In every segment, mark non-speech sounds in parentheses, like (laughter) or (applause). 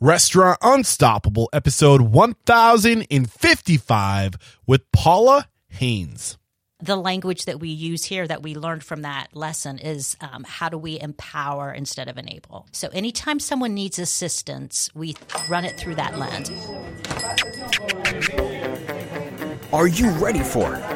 Restaurant Unstoppable, episode 1055 with Paula Haines. the language that we use here that we learned from that lesson is um, how do we empower instead of enable. So anytime someone needs assistance, we run it through that lens. Are you ready for it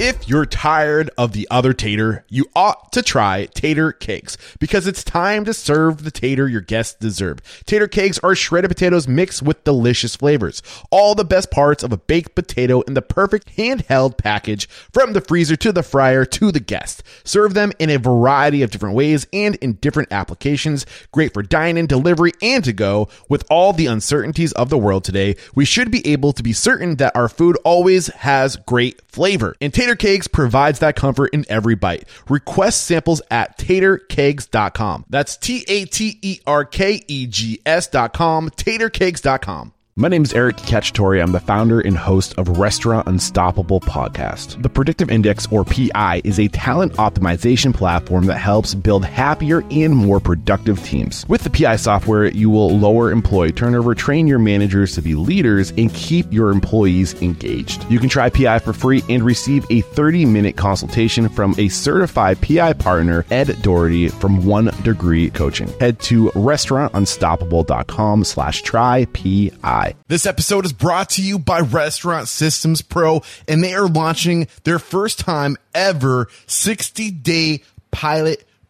If you're tired of the other tater, you ought to try Tater Kegs because it's time to serve the tater your guests deserve. Tater Kegs are shredded potatoes mixed with delicious flavors. All the best parts of a baked potato in the perfect handheld package from the freezer to the fryer to the guest. Serve them in a variety of different ways and in different applications. Great for dine-in, delivery, and to go. With all the uncertainties of the world today, we should be able to be certain that our food always has great flavor. And Tater Kegs provides that comfort in every bite. Request samples at taterkegs.com. That's T A T E R K E G S.com, taterkegs.com. My name is Eric Cacciatore. I'm the founder and host of Restaurant Unstoppable podcast. The Predictive Index, or PI, is a talent optimization platform that helps build happier and more productive teams. With the PI software, you will lower employee turnover, train your managers to be leaders, and keep your employees engaged. You can try PI for free and receive a 30 minute consultation from a certified PI partner, Ed Doherty from One Degree Coaching. Head to restaurantunstoppable.com slash try PI. This episode is brought to you by Restaurant Systems Pro, and they are launching their first time ever 60 day pilot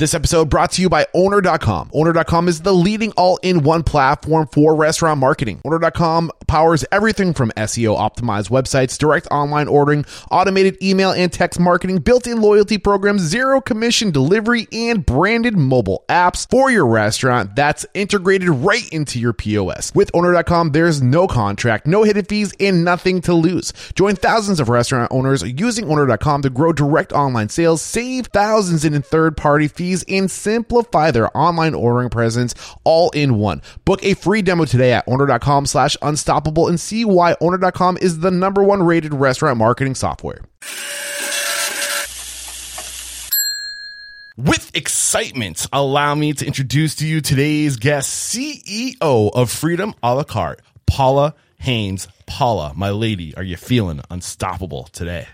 This episode brought to you by Owner.com. Owner.com is the leading all-in-one platform for restaurant marketing. Owner.com powers everything from SEO optimized websites, direct online ordering, automated email and text marketing, built-in loyalty programs, zero commission delivery, and branded mobile apps for your restaurant that's integrated right into your POS. With Owner.com, there's no contract, no hidden fees, and nothing to lose. Join thousands of restaurant owners using Owner.com to grow direct online sales, save thousands in third-party fees, and simplify their online ordering presence all in one. Book a free demo today at owner.com slash unstoppable and see why owner.com is the number one rated restaurant marketing software. With excitement, allow me to introduce to you today's guest, CEO of Freedom a la Cart, Paula Haines. Paula, my lady, are you feeling unstoppable today?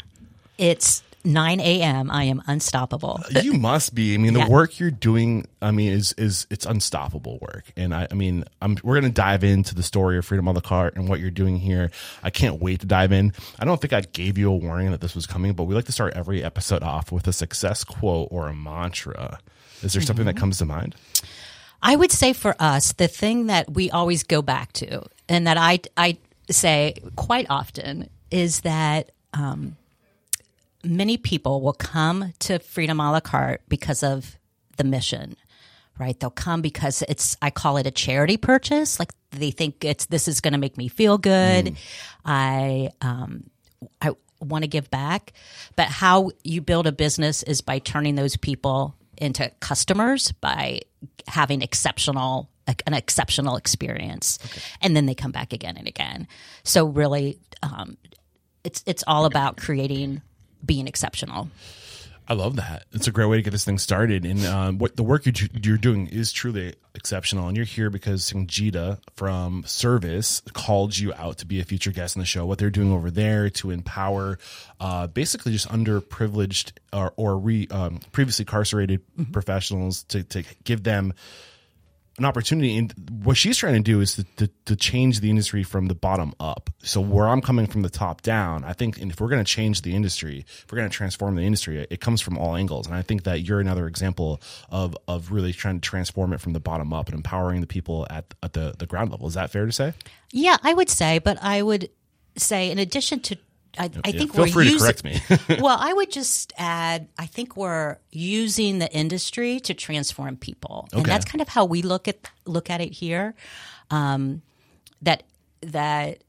It's 9 a.m. I am unstoppable. you must be. I mean, the Yeah. work you're doing, I mean, is is it's unstoppable work. And I, I mean, I'm we're gonna dive into the story of Freedom on the Cart and what you're doing here. I can't wait to dive in. I don't think I gave you a warning that this was coming, but we like to start every episode off with a success quote or a mantra. Is there something that comes to mind? I would say for us, the thing that we always go back to, and that I I say quite often, is that um, many people will come to Freedom a la Cart because of the mission. Right, they'll come because it's. I call it a charity purchase. Like they think it's this is going to make me feel good. I um, I want to give back. But how you build a business is by turning those people into customers by having exceptional an exceptional experience, and then they come back again and again. So really, um, it's it's all about creating being exceptional. I love that. It's a great way to get this thing started. And um, what the work you're, you're doing is truly exceptional. And you're here because Sangeeta from Service called you out to be a future guest in the show. What they're doing over there to empower uh, basically just underprivileged or, or re, um, previously incarcerated professionals to, to give them an opportunity and what she's trying to do is to, to, to change the industry from the bottom up. So where i'm coming from the top down i think if we're going to change the industry if we're going to transform the industry it, comes from all angles. And i think that you're another example of of really trying to transform it from the bottom up and empowering the people at, at the, the ground level. Is that fair to say? Yeah, I would say, but I would say in addition to I, I Yeah, think feel we're free to using, correct me. (laughs) well, I would just add I think we're using the industry to transform people. And that's kind of how we look at look at it here. Um, that that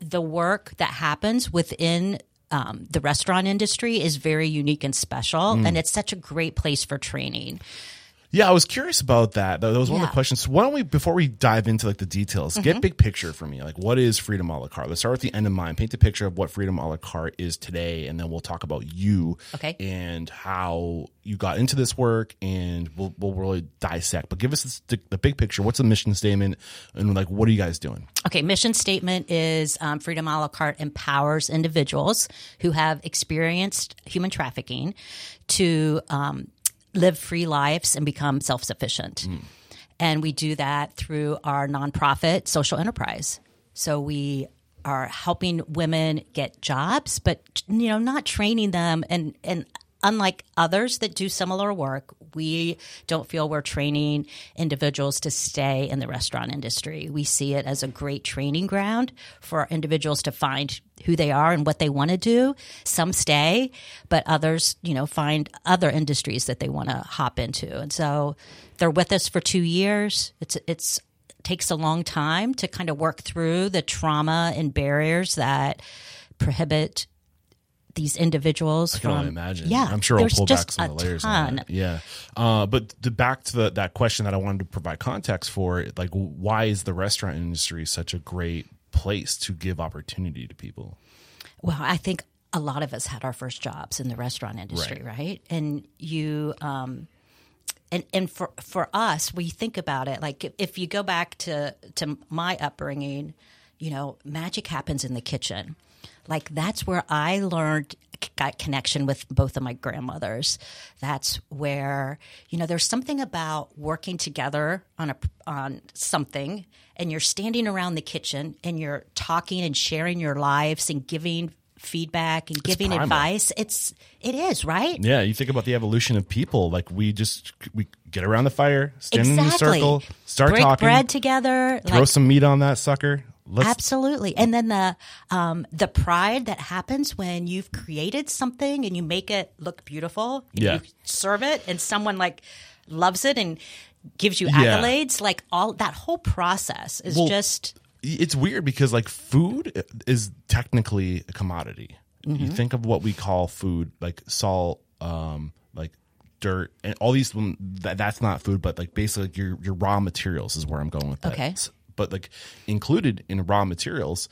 the work that happens within um, the restaurant industry is very unique and special, Mm. and it's such a great place for training. Yeah, I was curious about that. That was one of the questions. So why don't we, before we dive into like the details, Mm-hmm. get big picture for me. Like, what is Freedom a la Cart? Let's start with the end in mind. Paint the picture of what Freedom a la Cart is today, and then we'll talk about you Okay. and how you got into this work, and we'll we'll really dissect. But give us this, the, the big picture. What's the mission statement, and like, what are you guys doing? Okay, mission statement is um, Freedom a la Cart empowers individuals who have experienced human trafficking to um, live free lives and become self sufficient. Hmm. And we do that through our nonprofit social enterprise. So we are helping women get jobs, but you know, not training them and and unlike others that do similar work, we don't feel we're training individuals to stay in the restaurant industry. We see it as a great training ground for individuals to find who they are and what they want to do. Some stay, but others, you know, find other industries that they want to hop into. And so they're with us for 2 years. It's it's takes a long time to kind of work through the trauma and barriers that prohibit these individuals I can from only imagine. Yeah, I'm sure I'll there's pull back some of the layers. ton. On that. Yeah, uh, but the, back to the, that question that I wanted to provide context for, like, why is the restaurant industry such a great place to give opportunity to people? Well, I think a lot of us had our first jobs in the restaurant industry, right? And you, um, and and for for us, we think about it like if- if you go back to to my upbringing, you know, magic happens in the kitchen. Like that's where I learned got connection with both of my grandmothers. That's where you know there's something about working together on a on something, and you're standing around the kitchen and you're talking and sharing your lives and giving feedback and giving primal. advice. It's it is right. Yeah, you think about the evolution of people. Like we just we get around the fire, stand in a circle, start Break talking, bread together. throw like, some meat on that sucker. Let's Absolutely. And then the um, the pride that happens when you've created something and you make it look beautiful. Yeah. You serve it and someone like loves it and gives you Yeah. accolades. Like all that whole process is Well, just it's weird because like food is technically a commodity. Mm-hmm. You think of what we call food, like salt, um, like dirt, and all these. That, that's not food, but like basically your your raw materials is where I'm going with that. Okay. But like included in raw materials,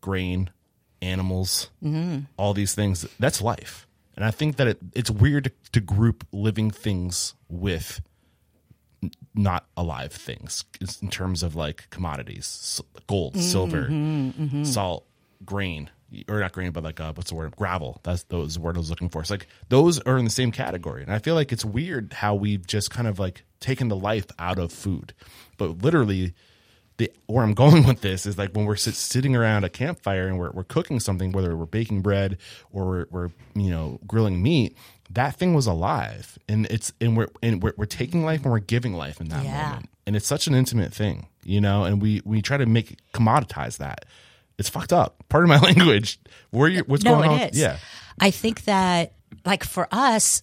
grain, animals, Mm-hmm. all these things. That's life, and I think that it, it's weird to, group living things with not alive things in terms of like commodities gold silver salt grain or not grain but like uh, what's the word gravel. That's those the word i was looking for. It's like those are in the same category. And i feel like it's weird how we've just kind of like taken the life out of food. But literally the where I'm (laughs) going with this is like when we're sit, sitting around a campfire and we're, we're cooking something, whether we're baking bread or we're, we're you know grilling meat, that thing was alive, and it's and we're and we're, we're taking life and we're giving life in that Yeah. moment, and it's such an intimate thing, you know, and we we try to make commoditize that. It's fucked up. Part of my (laughs) language. Where you what's no, going on? is. Yeah, I think that like for us,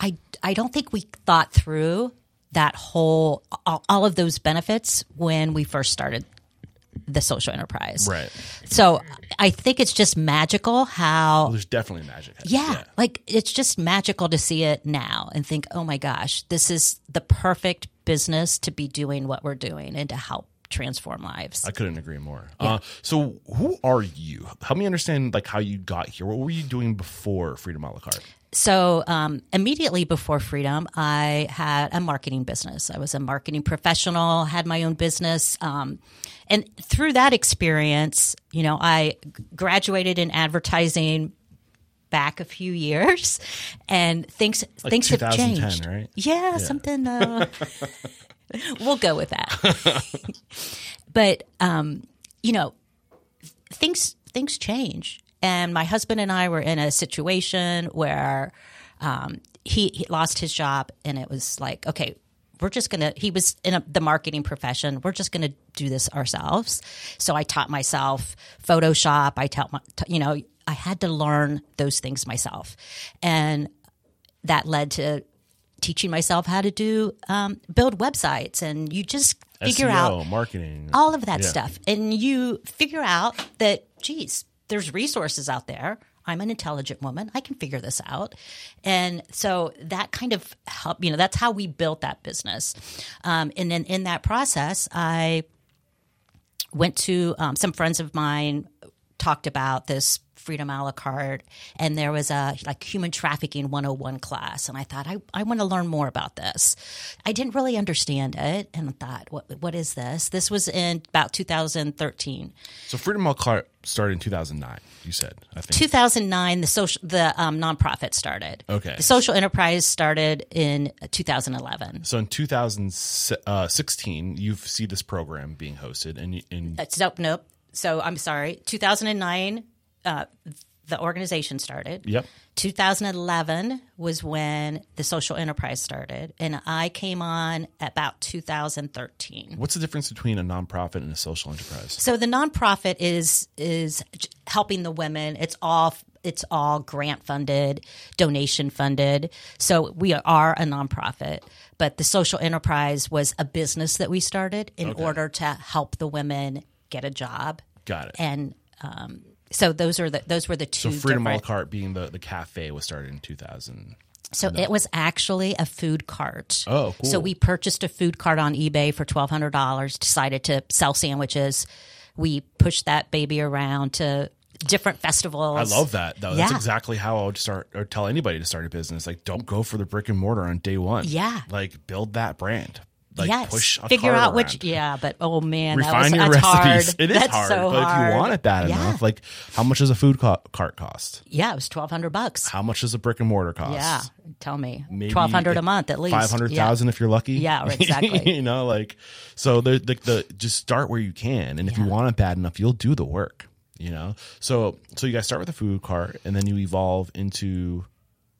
I I don't think we thought through that whole all, all of those benefits when we first started the social enterprise. right. So I think it's just magical how Well, there's definitely magic. yeah, like it's just magical to see it now and think, oh my gosh, this is the perfect business to be doing what we're doing and to help transform lives. I couldn't agree more. Uh, so, who are you? Help me understand like how you got here. What were you doing before Freedom a la Cart? So um, immediately before freedom i had a marketing business. I was a marketing professional had my own business um, and through that experience you know i graduated in advertising back a few years and things Like things have changed. right? yeah, something uh, (laughs) (laughs) we'll go with that. (laughs) But um, you know things things change and my husband and i were in a situation where um, he, he lost his job and it was like okay we're just gonna he was in a, the marketing profession. We're just gonna do this ourselves. So i taught myself photoshop. I taught my, t- you know i had to learn those things myself. And that led to teaching myself how to do um, build websites and you just figure SEO, out marketing, all of that Yeah. stuff. And you figure out that, geez, there's resources out there. I'm an intelligent woman. I can figure this out. And so that kind of help, you know, that's how we built that business. Um, and then in that process, I went to um, some friends of mine talked about this Freedom a la Cart and there was a like human trafficking 101 class and i thought i, I want to learn more about this i didn't really understand it and I thought what, what is this this was in about 2013 So, Freedom a la Cart started in 2009. You said, I think. 2009 the social the um, nonprofit started Okay. the social enterprise started in 2011 so in 2016, you see this program being hosted, and, and That's nope, nope. So I'm sorry. 2009, uh, the organization started. Yep. 2011 was when the social enterprise started, and I came on about 2013. what's the difference between a nonprofit and a social enterprise? So the nonprofit is is helping the women. It's all it's all grant funded, donation funded. So we are a nonprofit, but the social enterprise was a business that we started in order to help the women get a job. Got it. And um, so those are the those were the two. So, Freedom different- carte being the, the cafe was started in 2000. So it was actually a food cart. Oh, cool. So we purchased a food cart on eBay for twelve hundred dollars. Decided to sell sandwiches. We pushed that baby around to different festivals. I love that though. That's exactly how I would start or tell anybody to start a business. Like, don't go for the brick and mortar on day one. Yeah. like build that brand. Like, yes. push a Figure out which. Yeah, but oh man, Refine that your was, that's recipes. hard. It is that's hard, so but hard. if you want it bad yeah. enough, like, how much does a food co- cart cost? yeah, it was twelve hundred bucks. How much does a brick and mortar cost? Yeah, tell me, Maybe twelve hundred a month at least. Five hundred thousand if you're lucky. Yeah, exactly. (laughs) you know, like so the, the the just start where you can, and if you want it bad enough, you'll do the work. You know, so so you guys start with a food cart, and then you evolve into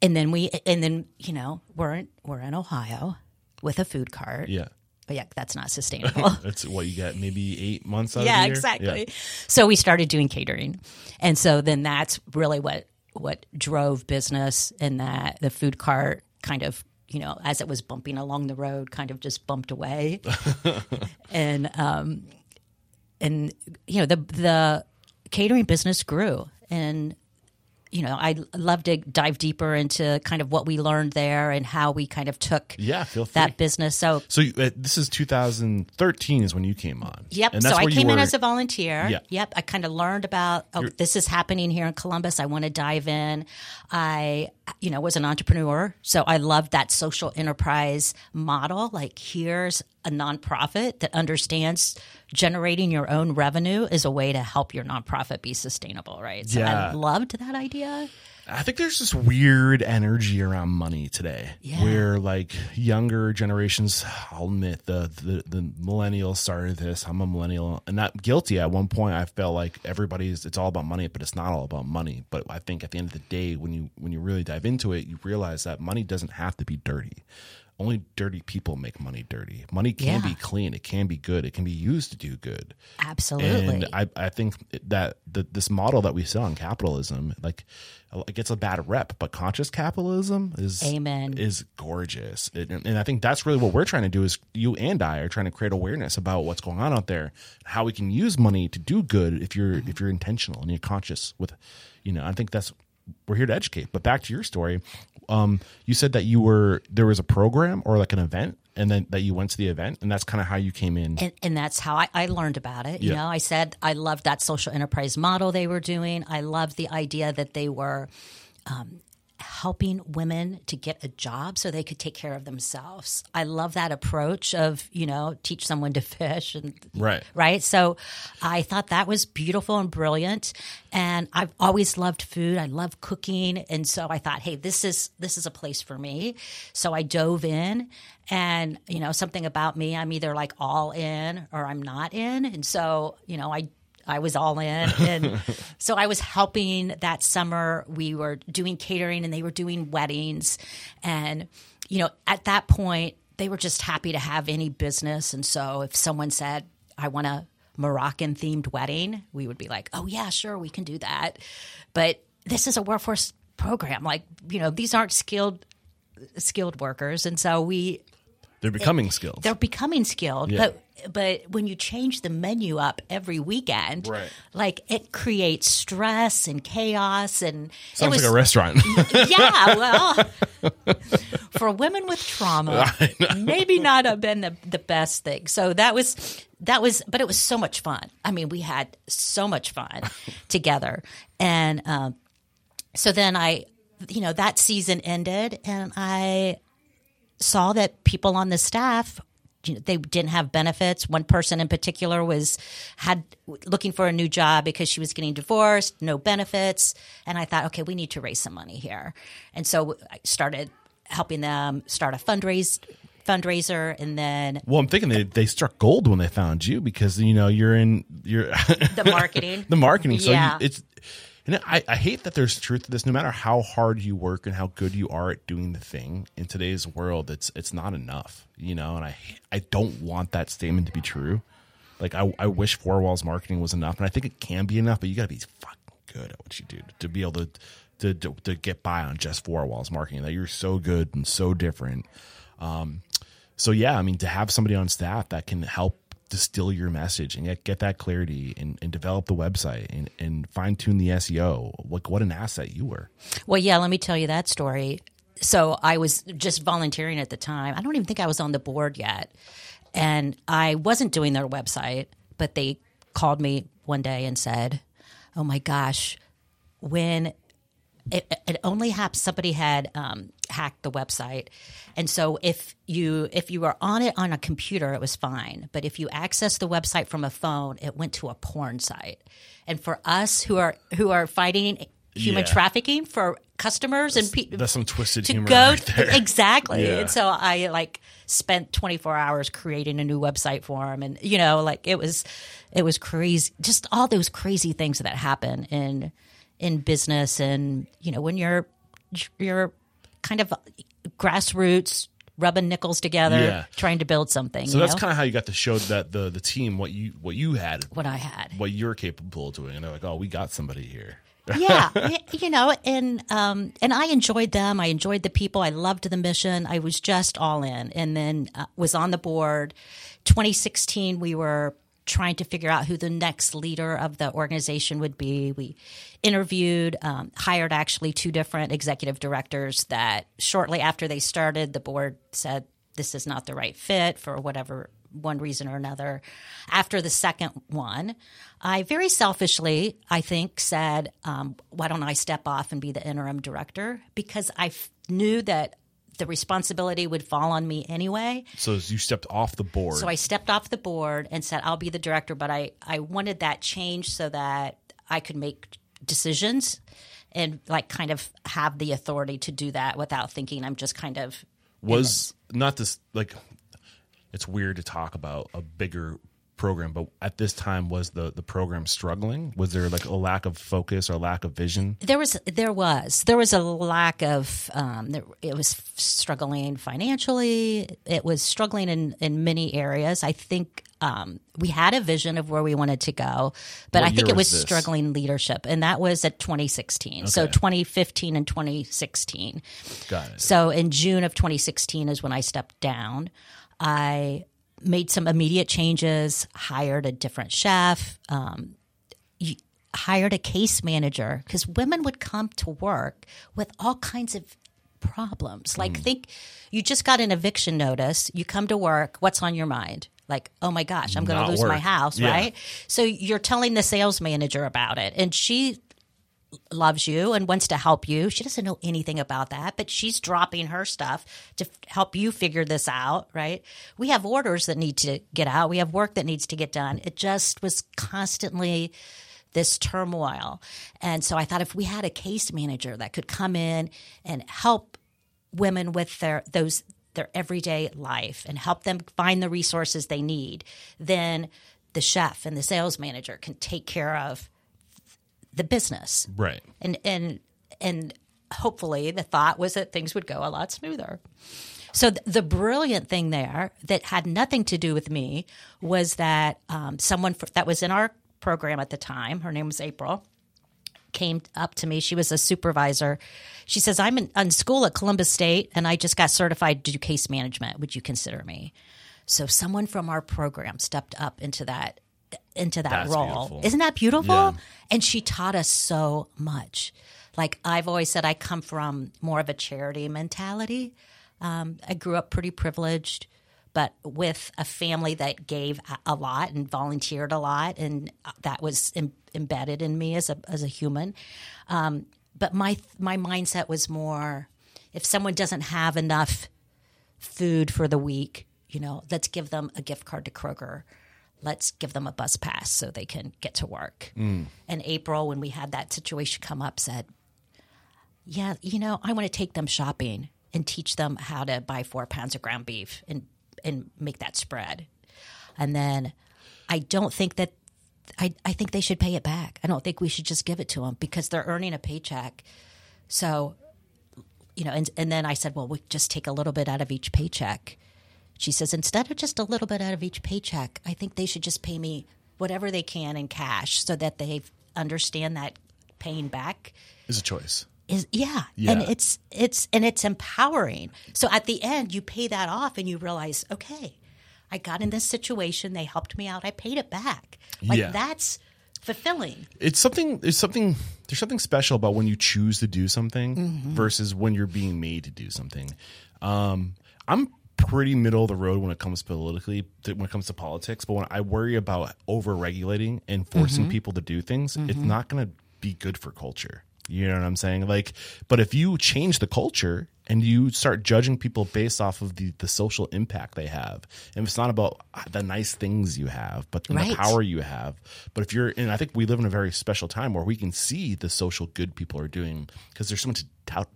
And then we, and then you know, we're in, we're in Ohio with a food cart. yeah. But yeah, that's not (laughs) sustainable. That's what you get. Maybe eight months out of yeah, exactly. Yeah. So we started doing catering, and so then that's really what what drove business, and that the food cart kind of you know as it was bumping along the road, kind of just bumped away, (laughs) and um, and you know the the catering business grew, and you know I'd love to dive deeper into kind of what we learned there and how we kind of took Yeah, that business. So So you- uh, this is 2013 is when you came on. Yep. So I came in as a volunteer. Yeah. Yep. I kind of learned about oh, this is happening here in Columbus. I want to dive in. I, you know, was an entrepreneur, so I loved that social enterprise model. Like, here's a nonprofit that understands generating your own revenue is a way to help your nonprofit be sustainable, right? So Yeah. I loved that idea. I think there's this weird energy around money today, Yeah. where like younger generations. I'll admit the, the the millennials started this. I'm a millennial, and not guilty. At one point, I felt like everybody's it's all about money, but it's not all about money. But I think at the end of the day, when you when you really dive into it, you realize that money doesn't have to be dirty. Only dirty people make money dirty. Money can Yeah. be clean. It can be good. It can be used to do good. Absolutely. And I, I think that the, this model that we sell on capitalism, like it gets a bad rep, but conscious capitalism is Amen. is gorgeous. And, and I think that's really what we're trying to do is you and I are trying to create awareness about what's going on out there, how we can use money to do good if you're if you're intentional and you're conscious with, you know, I think that's we're here to educate. But back to your story, um, you said that you were there was a program or like an event and then that you went to the event, and that's kind of how you came in. and, and that's how I, I learned about it. You know, I said I loved that social enterprise model they were doing. I loved the idea that they were um, helping women to get a job so they could take care of themselves. I love that approach of you know teach someone to fish and Right. right. So I thought that was beautiful and brilliant. And I've always loved food. I love cooking, and so I thought, hey, this is this is a place for me. So I dove in, and you know something about me, I'm either like all in or I'm not in, and so you know I. I was all in. And (laughs) so I was helping that summer. We were doing catering and they were doing weddings. And, you know, at that point, they were just happy to have any business. And so if someone said, I want a Moroccan themed wedding, we would be like, oh, yeah, sure, we can do that. But this is a workforce program. Like, you know, these aren't skilled skilled workers and so we They're becoming skilled. they're becoming skilled Yeah. but but when you change the menu up every weekend Right. like it creates stress and chaos and it Sounds was like a restaurant. (laughs) yeah well (laughs) for women with trauma (laughs) maybe not have been the, the best thing so that was that was but it was so much fun i mean we had so much fun together and um, so then i you know that season ended and i saw that people on the staff they didn't have benefits. One person in particular was had looking for a new job because she was getting divorced, no benefits, and I thought, okay, we need to raise some money here, and so I started helping them start a fundraise fundraiser, and then well, I'm thinking they, they struck gold when they found you because you know you're in you're the marketing. (laughs) the marketing. So Yeah. you, it's and I, I hate that there's truth to this. No matter how hard you work and how good you are at doing the thing in today's world, it's it's not enough. You know, and I I don't want that statement to be true. Like I I wish four walls marketing was enough, and I think it can be enough, but you got to be fucking good at what you do to be able to. To, to, to get by on just four walls marketing that you're so good and so different Um, so yeah, I mean, to have somebody on staff that can help distill your message and get, get that clarity and, and develop the website and, and fine tune the SEO, like what an asset you were. Well, yeah, let me tell you that story. So I was just volunteering at the time. I don't even think I was on the board yet. And I wasn't doing their website, but they called me one day and said, Oh my gosh, when it, it only happened somebody had um, hacked the website and so if you if you were on it on a computer it was fine but if you access the website from a phone it went to a porn site and for us who are who are fighting human Yeah. trafficking for customers and people That's some twisted to humor go right there. exactly Yeah. and so i like spent 24 hours creating a new website for him and you know like it was it was crazy just all those crazy things that happen in in business and you know when you're you're kind of grassroots rubbing nickels together Yeah. trying to build something So that's kind of how you got to show that the the team what you what you had, what i had what you're capable of doing, and they're like, oh, we got somebody here. (laughs) yeah, you know, and um, and I enjoyed them. I enjoyed the people. I loved the mission. I was just all in, and then uh, was on the board. 2016, we were trying to figure out who the next leader of the organization would be. We interviewed, um, hired actually two different executive directors. That shortly after they started, the board said this is not the right fit for whatever one reason or another. After the second one, I very selfishly, I think, said, um, "Why don't I step off and be the interim director?" Because I f- knew that the responsibility would fall on me anyway. So as you stepped off the board. So I stepped off the board and said, "I'll be the director," but I I wanted that change so that I could make decisions and like kind of have the authority to do that without thinking I'm just kind of was not this like it's weird to talk about a bigger program but at this time was the the program struggling was there like a lack of focus or lack of vision There was, there was, there was a lack of. Um, there, it was struggling financially. It was struggling in in many areas. I think um, we had a vision of where we wanted to go, but What I think it was struggling leadership, and that was at 2016. So 2015 and 2016. got it So in June of 2016 is when I stepped down. I made some immediate changes, hired a different chef, um, hired a case manager because women would come to work with all kinds of problems. Like, Mm. think you just got an eviction notice, you come to work, what's on your mind? Like, oh my gosh, I'm going to lose my house, Yeah. right? So you're telling the sales manager about it, and she loves you and wants to help you. She doesn't know anything about that, but she's dropping her stuff to f- help you figure this out, right? We have orders that need to get out. We have work that needs to get done. It just was constantly this turmoil. And so I thought if we had a case manager that could come in and help women with their those their everyday life and help them find the resources they need, then the chef and the sales manager can take care of the business Right. and and and hopefully the thought was that things would go a lot smoother. So th- the brilliant thing there that had nothing to do with me was that um, someone for, that was in our program at the time, her name was April, came up to me. She was a supervisor. She says, "I'm in, in school at Columbus State, and I just got certified to do case management. Would you consider me?" So someone from our program stepped up into that into that That's role. beautiful. Isn't that beautiful? Yeah. And she taught us so much. Like I've always said, I come from more of a charity mentality. Um, I grew up pretty privileged, but with a family that gave a- lot and volunteered a lot, and that was Im- embedded in me as a as a human. Um, but my my mindset was more: if someone doesn't have enough food for the week, you know, let's give them a gift card to Kroger. Let's give them a bus pass so they can get to work. Mm. And April, when we had that situation come up, said, Yeah, you know, I want to take them shopping and teach them how to buy four pounds of ground beef and, and make that spread. And then I don't think that, I, I think they should pay it back. I don't think we should just give it to them because they're earning a paycheck. So you know, and, and then I said, well, we just take a little bit out of each paycheck. She says, instead of just a little bit out of each paycheck, I think they should just pay me whatever they can in cash so that they understand that paying back Is a choice. is yeah. Yeah. and it's it's and it's empowering. So at the end, you pay that off and you realize, okay, I got in this situation. They helped me out. I paid it back. Like Yeah. that's fulfilling. it's something there's something there's something special about when you choose to do something Mm-hmm. versus when you're being made to do something um i'm pretty middle of the road when it comes politically when it comes to politics but when i worry about over regulating and forcing Mm-hmm. people to do things it's not going to be good for culture you know what i'm saying like but if you change the culture and you start judging people based off of the, the social impact they have and it's not about the nice things you have but the power you have. But if you're, and I think we live in a very special time where we can see the social good people are doing because there's so much,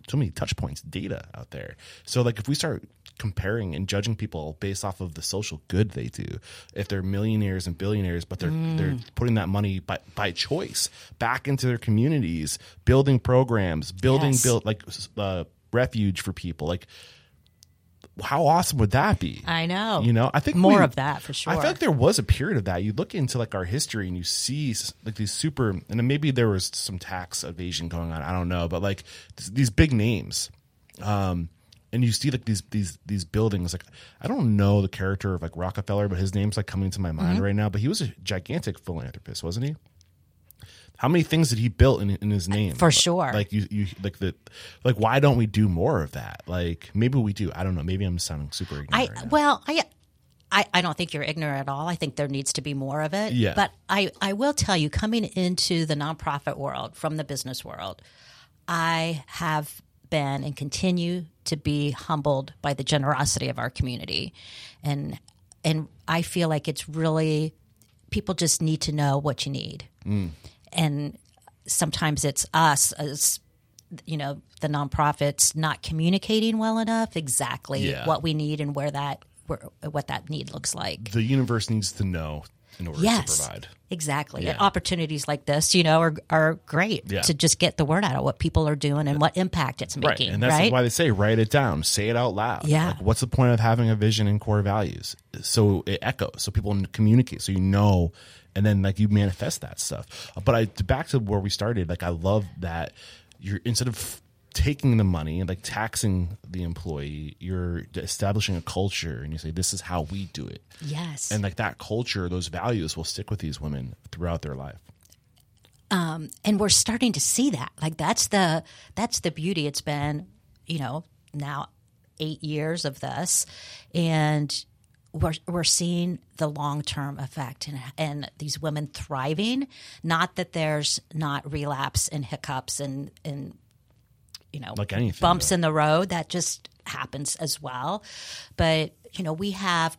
so many touch points, data out there. So like if we start comparing and judging people based off of the social good they do, if they're millionaires and billionaires, but they're they're putting that money by by choice back into their communities, building programs, building Yes. build like uh, refuge for people, like. How awesome would that be? I know. You know, I think More we- of that, for sure. I feel like there was a period of that. You look into like our history and you see like these super, and then maybe there was some tax evasion going on. I don't know, but like th- these big names, um, and you see like these these these buildings. Like I don't know the character of like Rockefeller, but his name's like coming to my mind Mm-hmm. right now. But he was a gigantic philanthropist, wasn't he? How many things did he build in, in his name? For sure. Like you, you like the like. Why don't we do more of that? Like maybe we do. I don't know. Maybe I'm sounding super ignorant. I right well, I, I I don't think you're ignorant at all. I think there needs to be more of it. Yeah. But I I will tell you, coming into the nonprofit world from the business world, I have been and continue to be humbled by the generosity of our community, and and I feel like it's really people just need to know what you need, mm. and sometimes it's us as you know the nonprofits not communicating well enough exactly Yeah. what we need and where that where, what that need looks like. The universe needs to know in order to yes provide. exactly and Yeah. opportunities like this you know are are great Yeah. to just get the word out of what people are doing and what impact it's Right. making And that's right why they say write it down, say it out loud. Yeah. Like, what's the point of having a vision and core values? So it echoes, so people communicate, so you know, and then like you manifest that stuff. But I back to where we started. Like I love that you're instead of taking the money and like taxing the employee, you're establishing a culture, and you say this is how we do it, yes. And like that culture, those values will stick with these women throughout their life. um, and we're starting to see that. Like that's the that's the beauty. It's been you know now eight years of this, and we're, we're seeing the long term effect and, and these women thriving. Not that there's not relapse and hiccups and, and you know, Like anything, bumps though. in the road. That just happens as well. But, you know, we have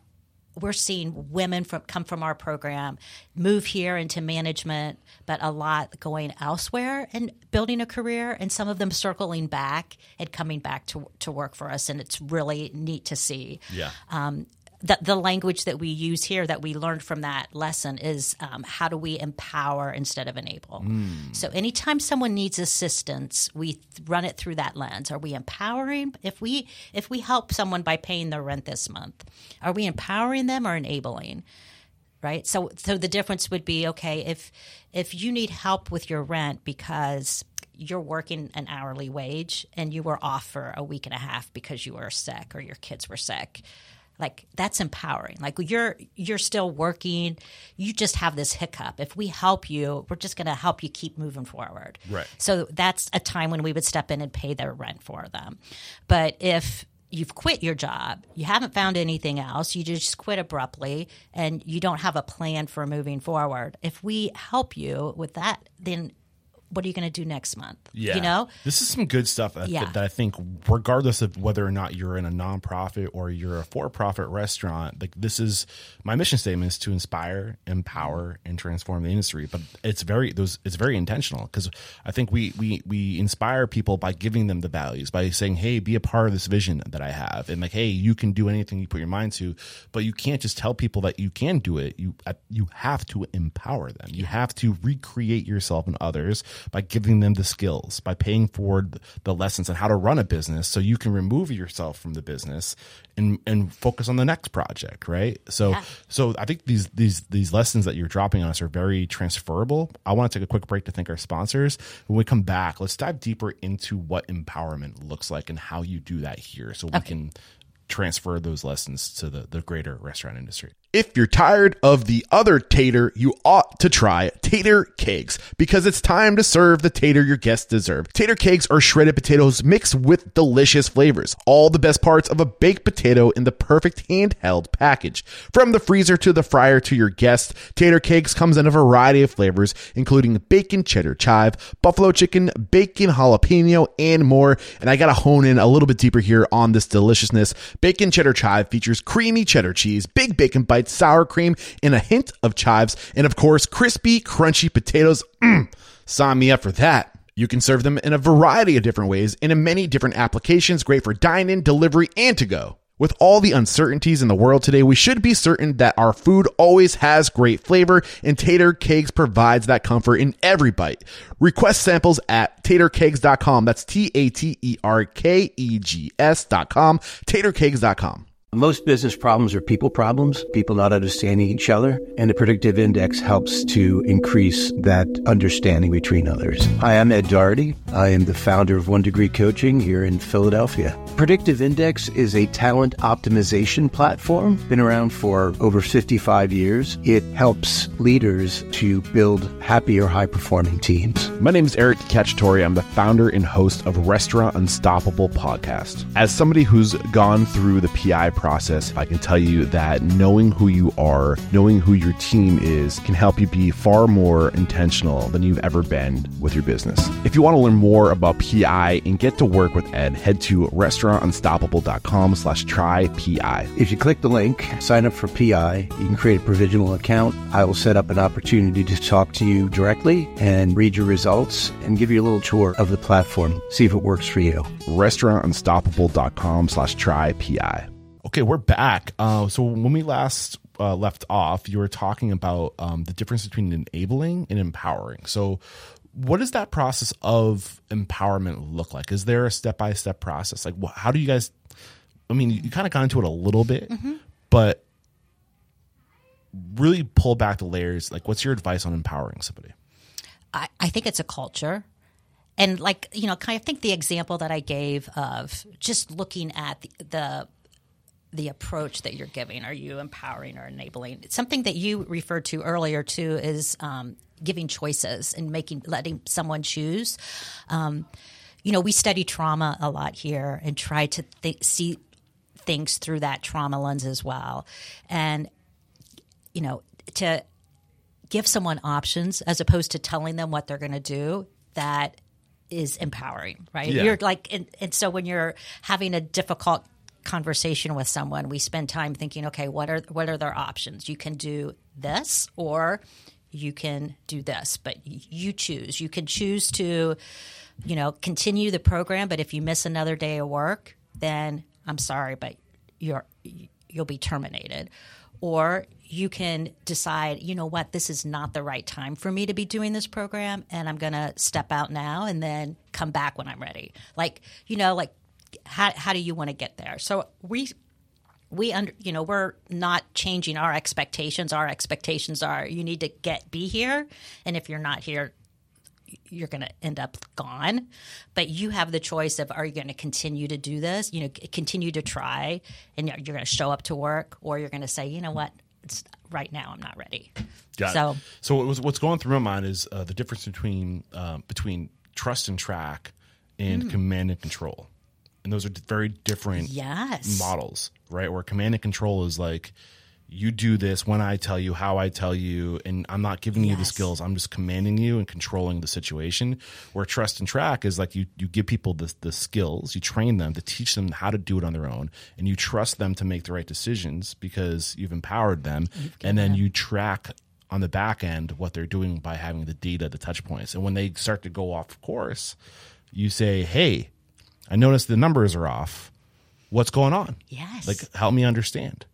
we're seeing women from come from our program move here into management, but a lot going elsewhere and building a career, and some of them circling back and coming back to to work for us, and it's really neat to see Yeah. Um, the, the language that we use here that we learned from that lesson is um, how do we empower instead of enable. So anytime someone needs assistance, we th- run it through that lens. Are we empowering? If we if we help someone by paying their rent this month, are we empowering them or enabling? Right. So so the difference would be okay if if you need help with your rent because you're working an hourly wage and you were off for a week and a half because you were sick or your kids were sick like that's empowering. Like you're you're still working. You just have this hiccup. If we help you we're just going to help you keep moving forward. Right. so that's a time when we would step in and pay their rent for them. But if you've quit your job you haven't found anything else you just quit abruptly and you don't have a plan for moving forward if we help you with that then what are you going to do next month Yeah. you know This is some good stuff that, Yeah. that I think, regardless of whether or not you're in a nonprofit or you're a for profit restaurant, like this is my mission statement is to inspire, empower, and transform the industry. But it's very those it's very intentional because I think we we we inspire people by giving them the values, by saying, Hey, be a part of this vision that I have. And like, hey, you can do anything you put your mind to, but you can't just tell people that you can do it. You uh, you have to empower them. You have to recreate yourself and others by giving them the skills, by paying forward the lessons on how to run a business so you can remove yourself from the business and and focus on the next project, right? So Yeah. so I think these these these lessons that you're dropping on us are very transferable. I want to take a quick break to thank our sponsors. When we come back, let's dive deeper into what empowerment looks like and how you do that here so we can transfer those lessons to the, the greater restaurant industry. If you're tired of the other tater, you ought to try Tater Kegs because it's time to serve the tater your guests deserve. Tater Kegs are shredded potatoes mixed with delicious flavors. All the best parts of a baked potato in the perfect handheld package. From the freezer to the fryer to your guests, Tater Kegs comes in a variety of flavors, including bacon cheddar chive, buffalo chicken, bacon jalapeno, and more. And I gotta hone in a little bit deeper here on this deliciousness. Bacon cheddar chive features creamy cheddar cheese, big bacon bites, sour cream, and a hint of chives, and of course, crispy, crunchy potatoes. Mmm, sign me up for that. You can serve them in a variety of different ways and in many different applications, great for dine in, delivery, and to go. With all the uncertainties in the world today, we should be certain that our food always has great flavor, and Tater Kegs provides that comfort in every bite. Request samples at taterkegs.com. That's T A T E R K E G S.com. Taterkegs.com. Most business problems are people problems, people not understanding each other, and the predictive index helps to increase that understanding between others. Hi, I'm Ed Doherty. I am the founder of One Degree Coaching here in Philadelphia. Predictive Index is a talent optimization platform, been around for over 55 years. It helps leaders to build happier, high performing teams. My name is Eric Cacciatore. I'm the founder and host of Restaurant Unstoppable podcast. As somebody who's gone through the PI process, I can tell you that knowing who you are, knowing who your team is, can help you be far more intentional than you've ever been with your business. If you want to learn more about PI and get to work with Ed, head to restaurantunstoppable.com slash try PI. If you click the link, sign up for PI, you can create a provisional account. I will set up an opportunity to talk to you directly and read your results and give you a little tour of the platform. See if it works for you. restaurantunstoppable.com slash try PI. Okay, we're back. Uh, so when we last uh, left off, you were talking about um, the difference between enabling and empowering. So, what does that process of empowerment look like? Is there a step by step process? Like, wh- how do you guys? I mean, you, kind of got into it a little bit, but really pull back the layers. Like, what's your advice on empowering somebody? I, I think it's a culture. And like, you know, kind of think the example that I gave of just looking at the, the the approach that you're giving. Are you empowering or enabling? Something that you referred to earlier too is um, giving choices and making letting someone choose. Um, you know, we study trauma a lot here and try to th- see things through that trauma lens as well. And, you know, to give someone options as opposed to telling them what they're going to do, that is empowering, right? Yeah. You're like, and, and so when you're having a difficult conversation with someone, we spend time thinking, okay, what are what are their options? You can do this, or you can do this, but you choose. You can choose to, you know, continue the program, but if you miss another day of work, then I'm sorry, but you're you'll be terminated. Or you can decide, you know what, this is not the right time for me to be doing this program, and I'm going to step out now and then come back when I'm ready. Like, you know, like how how do you want to get there? So we we under you know we're not changing our expectations. Our expectations are you need to get be here, and if you're not here, you're going to end up gone. But you have the choice of are you going to continue to do this? You know, continue to try, and you're, you're going to show up to work, or you're going to say, you know what, it's, right now I'm not ready. Got so it. So what was, what's going through my mind is uh, the difference between um, between trust and track and Hmm. command and control, and those are very different yes, models, right? Where command and control is like you do this when I tell you, how I tell you, and I'm not giving you the skills. I'm just commanding you and controlling the situation. Where trust and track is like you you give people the the skills, you train them to teach them how to do it on their own, and you trust them to make the right decisions because you've empowered them, and then you track on the back end what they're doing by having the data, the touch points, and when they start to go off course, you say, "Hey, I noticed the numbers are off. What's going on?" yes, like help me understand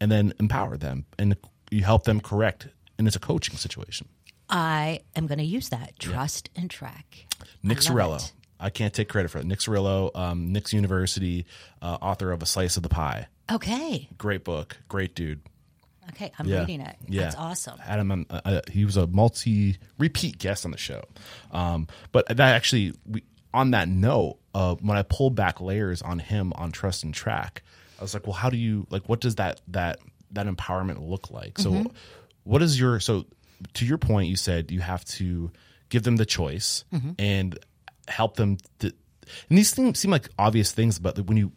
and then empower them and you help them correct and it's a coaching situation I am going to use that trust and track. nick I love Sarillo. it. I can't take credit for it nick Sarillo, um, nick's university uh, author of a slice of the pie Okay, great book great dude okay, I'm yeah reading it. yeah That's awesome. on, uh, uh, he was a multi repeat guest on the show um, but that actually we, on that note uh, when i pulled back layers on him on trust and track i was like well how do you like what does that that that empowerment look like? So what is your so to your point you said you have to give them the choice and help them to, and these things seem like obvious things but when you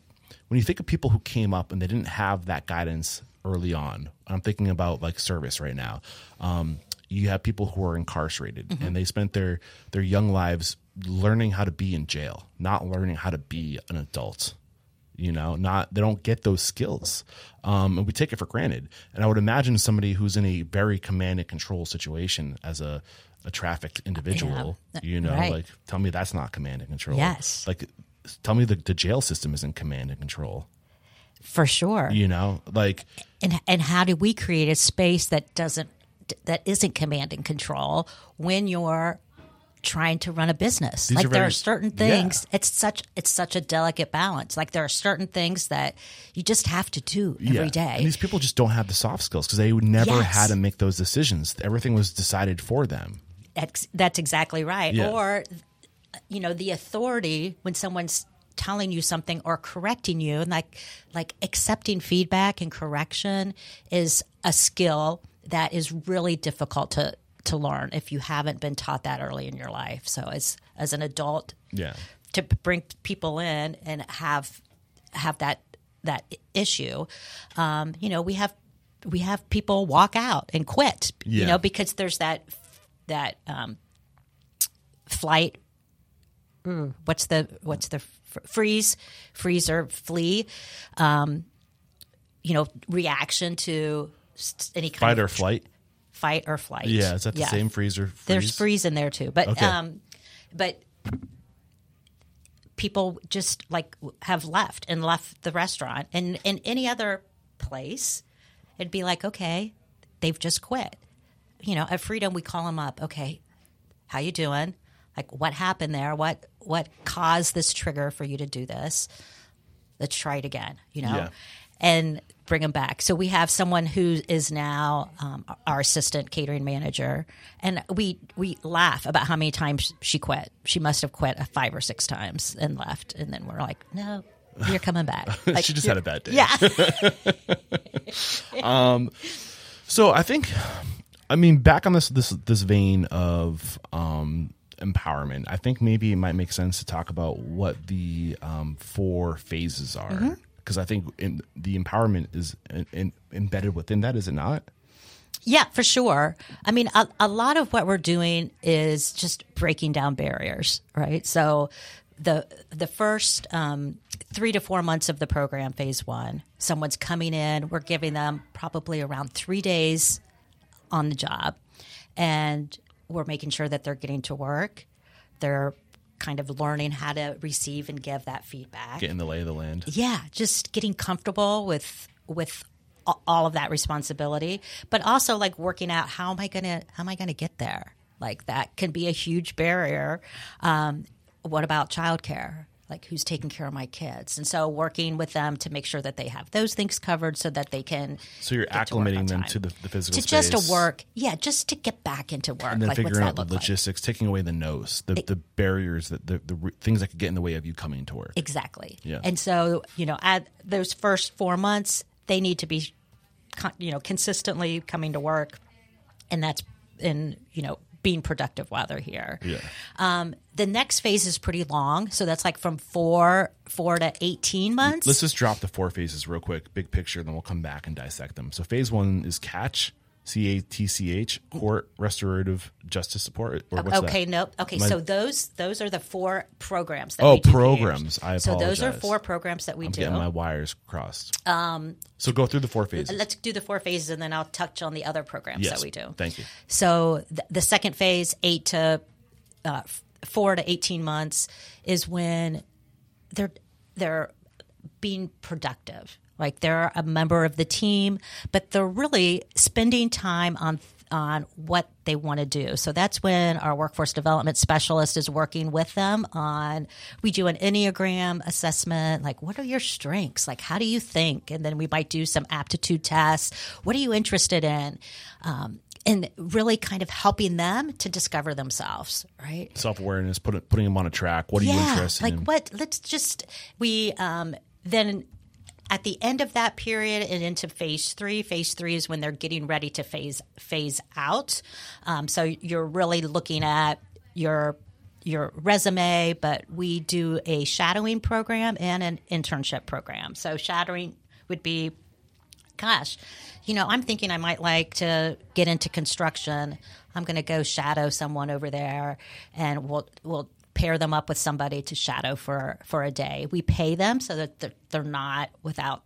when you think of people who came up and they didn't have that guidance early on i'm thinking about like service right now um, you have people who are incarcerated and they spent their their young lives learning how to be in jail not learning how to be an adult you know not they don't get those skills um, and we take it for granted and i would imagine somebody who's in a very command and control situation as a a trafficked individual Yeah. you know Right. like tell me that's not command and control Yes. like tell me the, the jail system is in command and control For sure. you know like and and how do we create a space that doesn't that isn't command and control when you're trying to run a business These like are there very- are certain things it's such it's such a delicate balance like there are certain things that you just have to do every yeah. day. and these people just don't have the soft skills because they never Yes. had to make those decisions everything was decided for them That's, that's exactly right. Yeah. Or, you know, the authority when someone's telling you something or correcting you, and like like accepting feedback and correction is a skill that is really difficult to to learn if you haven't been taught that early in your life. So as as an adult, yeah to bring people in and have have that that issue. Um, you know, we have we have people walk out and quit. You know, because there's that that um, flight. mm, What's the what's the fr- freeze, freeze or flee? Um, you know, reaction to any kind fight of or flight fight or flight. yeah is that the same freezer freeze? There's freeze in there too, but Okay. um, but people just like have left and left the restaurant, and in any other place, it'd be like, okay, they've just quit. You know, at Freedom, we call them up. Okay, how you doing? Like, what happened there? What what caused this trigger for you to do this? Let's try it again. You know, Yeah. And bring them back. So we have someone who is now um, our assistant catering manager, and we we laugh about how many times she quit. She must have quit five or six times and left, and then we're like, no. You're coming back. Like, (laughs) she just had a bad day Yeah. (laughs) um, So I think, I mean, back on this this this vein of um, empowerment, I think maybe it might make sense to talk about what the um, four phases are. Mm-hmm. Because I think in, the empowerment is in, in, embedded within that, is it not? Yeah, for sure. I mean, a, a lot of what we're doing is just breaking down barriers, right? So the the first um, three to four months of the program, phase one, someone's coming in. We're giving them probably around three days on the job, and we're making sure that they're getting to work. They're kind of learning how to receive and give that feedback. Get in the lay of the land. Yeah, just getting comfortable with with all of that responsibility, but also like working out how am I gonna how am I gonna get there? Like that can be a huge barrier. Um, what about childcare? Like who's taking care of my kids? And so working with them to make sure that they have those things covered so that they can. So you're get to acclimating them to the, the physical to just space. to work, yeah, just to get back into work. and then like figuring out the look like? logistics, taking away the no's, the, the barriers, that the, the things that could get in the way of you coming to work. Exactly. Yeah. And so, you know, at those first four months, they need to be, con- you know, consistently coming to work, and that's in you know being productive while they're here. Yeah. Um, the next phase is pretty long, so that's like from four four to eighteen months. Let's just drop the four phases real quick, big picture, then we'll come back and dissect them. So phase one is catch, C A T C H, court restorative justice support. Or what's okay, that? nope. Okay, so those those are the four programs. That Oh, we do programs. I apologize. So those are four programs that we I'm do. getting my wires crossed. Um, so go through the four phases. Let's do the four phases, and then I'll touch on the other programs yes, that we do. Thank you. So th- the second phase, eight to uh, four to eighteen months, is when they're they're being productive. Like they're a member of the team, but they're really spending time on on what they want to do. So that's when our workforce development specialist is working with them on we do an enneagram assessment like what are your strengths? Like how do you think? And then we might do some aptitude tests. What are you interested in? Um, and really kind of helping them to discover themselves, right? Self awareness, put, putting them on a track. What are you interested like in? Like what? Let's just we um, then at the end of that period and into phase three. Phase three is when they're getting ready to phase phase out. Um, so you're really looking at your your resume, but we do a shadowing program and an internship program. So shadowing would be gosh, you know, I'm thinking I might like to get into construction. I'm going to go shadow someone over there, and we'll we'll pair them up with somebody to shadow for for a day. We pay them so that they're, they're not without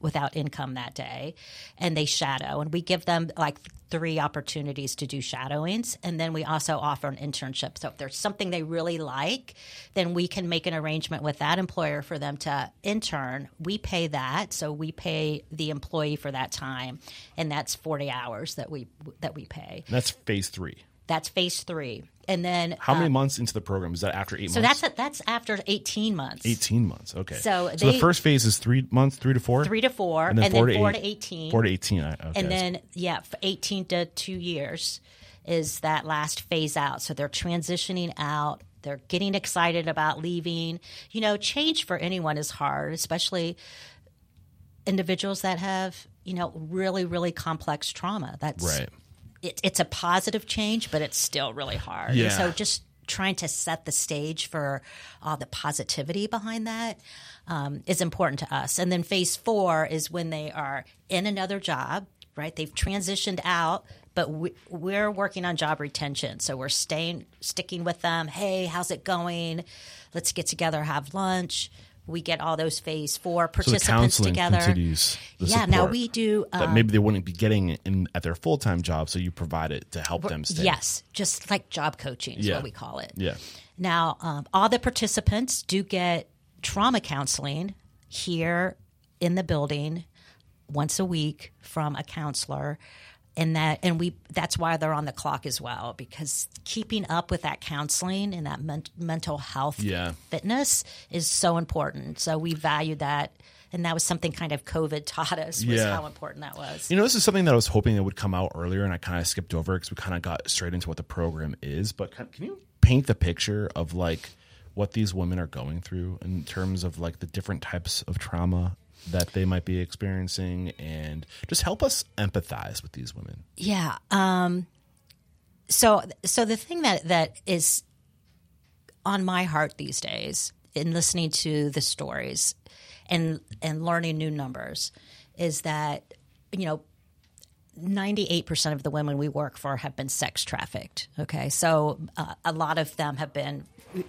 without income that day, and they shadow, and we give them like three opportunities to do shadowings, and then we also offer an internship. So if there's something they really like, then we can make an arrangement with that employer for them to intern. We pay that, so we pay the employee for that time, and that's 40 hours that we that we pay. That's phase three. That's phase three, and then How many um, months into the program? Is that after eight So months? So that's that's after 18 months. 18 months. Okay. So the they- first phase is three months, three to four? Three to four, And then and four then to four eight. to 18. Four to 18. Okay. and then yeah, 18 to two years is that last phase out. So they're transitioning out. They're getting excited about leaving. You know, change for anyone is hard, especially individuals that have you know really really complex trauma. That's Right. It, it's a positive change, but it's still really hard. Yeah. So just trying to set the stage for all the positivity behind that um, is important to us. And then phase four is when they are in another job, right? They've transitioned out, but we, we're working on job retention. So we're staying, sticking with them. Hey, how's it going? Let's get together, have lunch. We get all those phase four so participants counseling together. continues. Yeah, now we do. that um, maybe they wouldn't be getting in at their full time job, so you provide it to help them stay. Yes, just like job coaching is Yeah. what we call it. Yeah. Now, um, all the participants do get trauma counseling here in the building once a week from a counselor. And that, and we, that's why they're on the clock as well, because keeping up with that counseling and that men- mental health Yeah. fitness is so important. So we value that. And that was something kind of COVID taught us was Yeah. how important that was. You know, this is something that I was hoping that would come out earlier, and I kind of skipped over because we kind of got straight into what the program is. But can, can you paint the picture of like what these women are going through in terms of like the different types of trauma that they might be experiencing, and just help us empathize with these women? Yeah. Um, so so the thing that that is on my heart these days in listening to the stories and and learning new numbers is that you know 98% of the women we work for have been sex trafficked okay so uh, a lot of them have been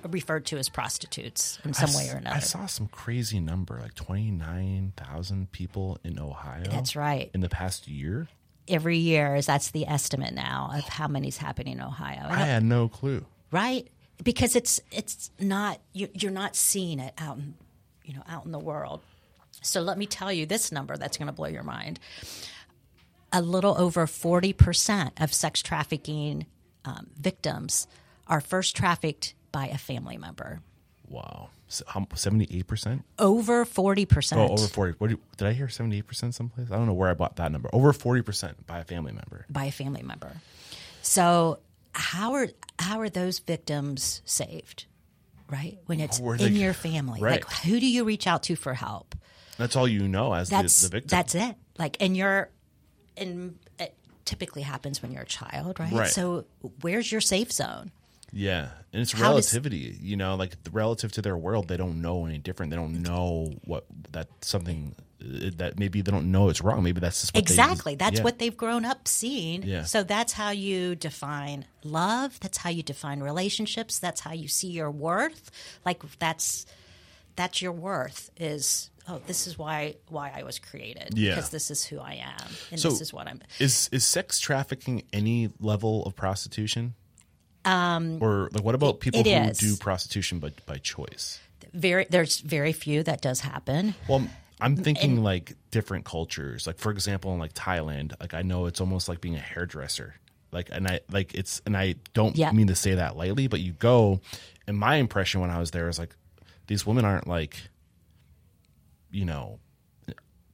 referred to as prostitutes in some I way or another I saw some crazy number, like twenty nine thousand people in Ohio. That's right. In the past year, every year is that's the estimate now of how many's happening in ohio And I had no clue. right because it's it's not you, you're not seeing it out in you know out in the world so let me tell you this number that's going to blow your mind a little over 40% of sex trafficking um, victims are first trafficked by a family member Wow, seventy eight percent. over 40% Oh, over forty. What do you- did I hear? Seventy eight percent someplace. I don't know where I bought that number. Over forty percent by a family member. by a family member. So how are how are those victims saved? Right? When it's in they- your family. right. Like who do you reach out to for help? That's all you know as That's the, the victim. that's it. Like and you're and it typically happens when you're a child, right? Right. So where's your safe zone? Yeah, and it's How does- relativity. you know, like relative to their world, they don't know any different. They don't know what that something uh, that maybe they don't know it's wrong. Maybe that's just what they- Exactly. That's yeah. what they've grown up seeing. Yeah. So that's how you define love. That's how you define relationships. That's how you see your worth. Like that's that's your worth is oh this is why why I was created Yeah. because this is who I am and So this is what I'm Is is sex trafficking any level of prostitution? Um, or like what about people who is. do prostitution by by choice? very there's very few that does happen. Well, I'm thinking like different cultures. Like for example, in like Thailand, like I know it's almost like being a hairdresser. Like and I like it's and I don't Yeah. mean to say that lightly, but you go and my impression when I was there is like these women aren't like you know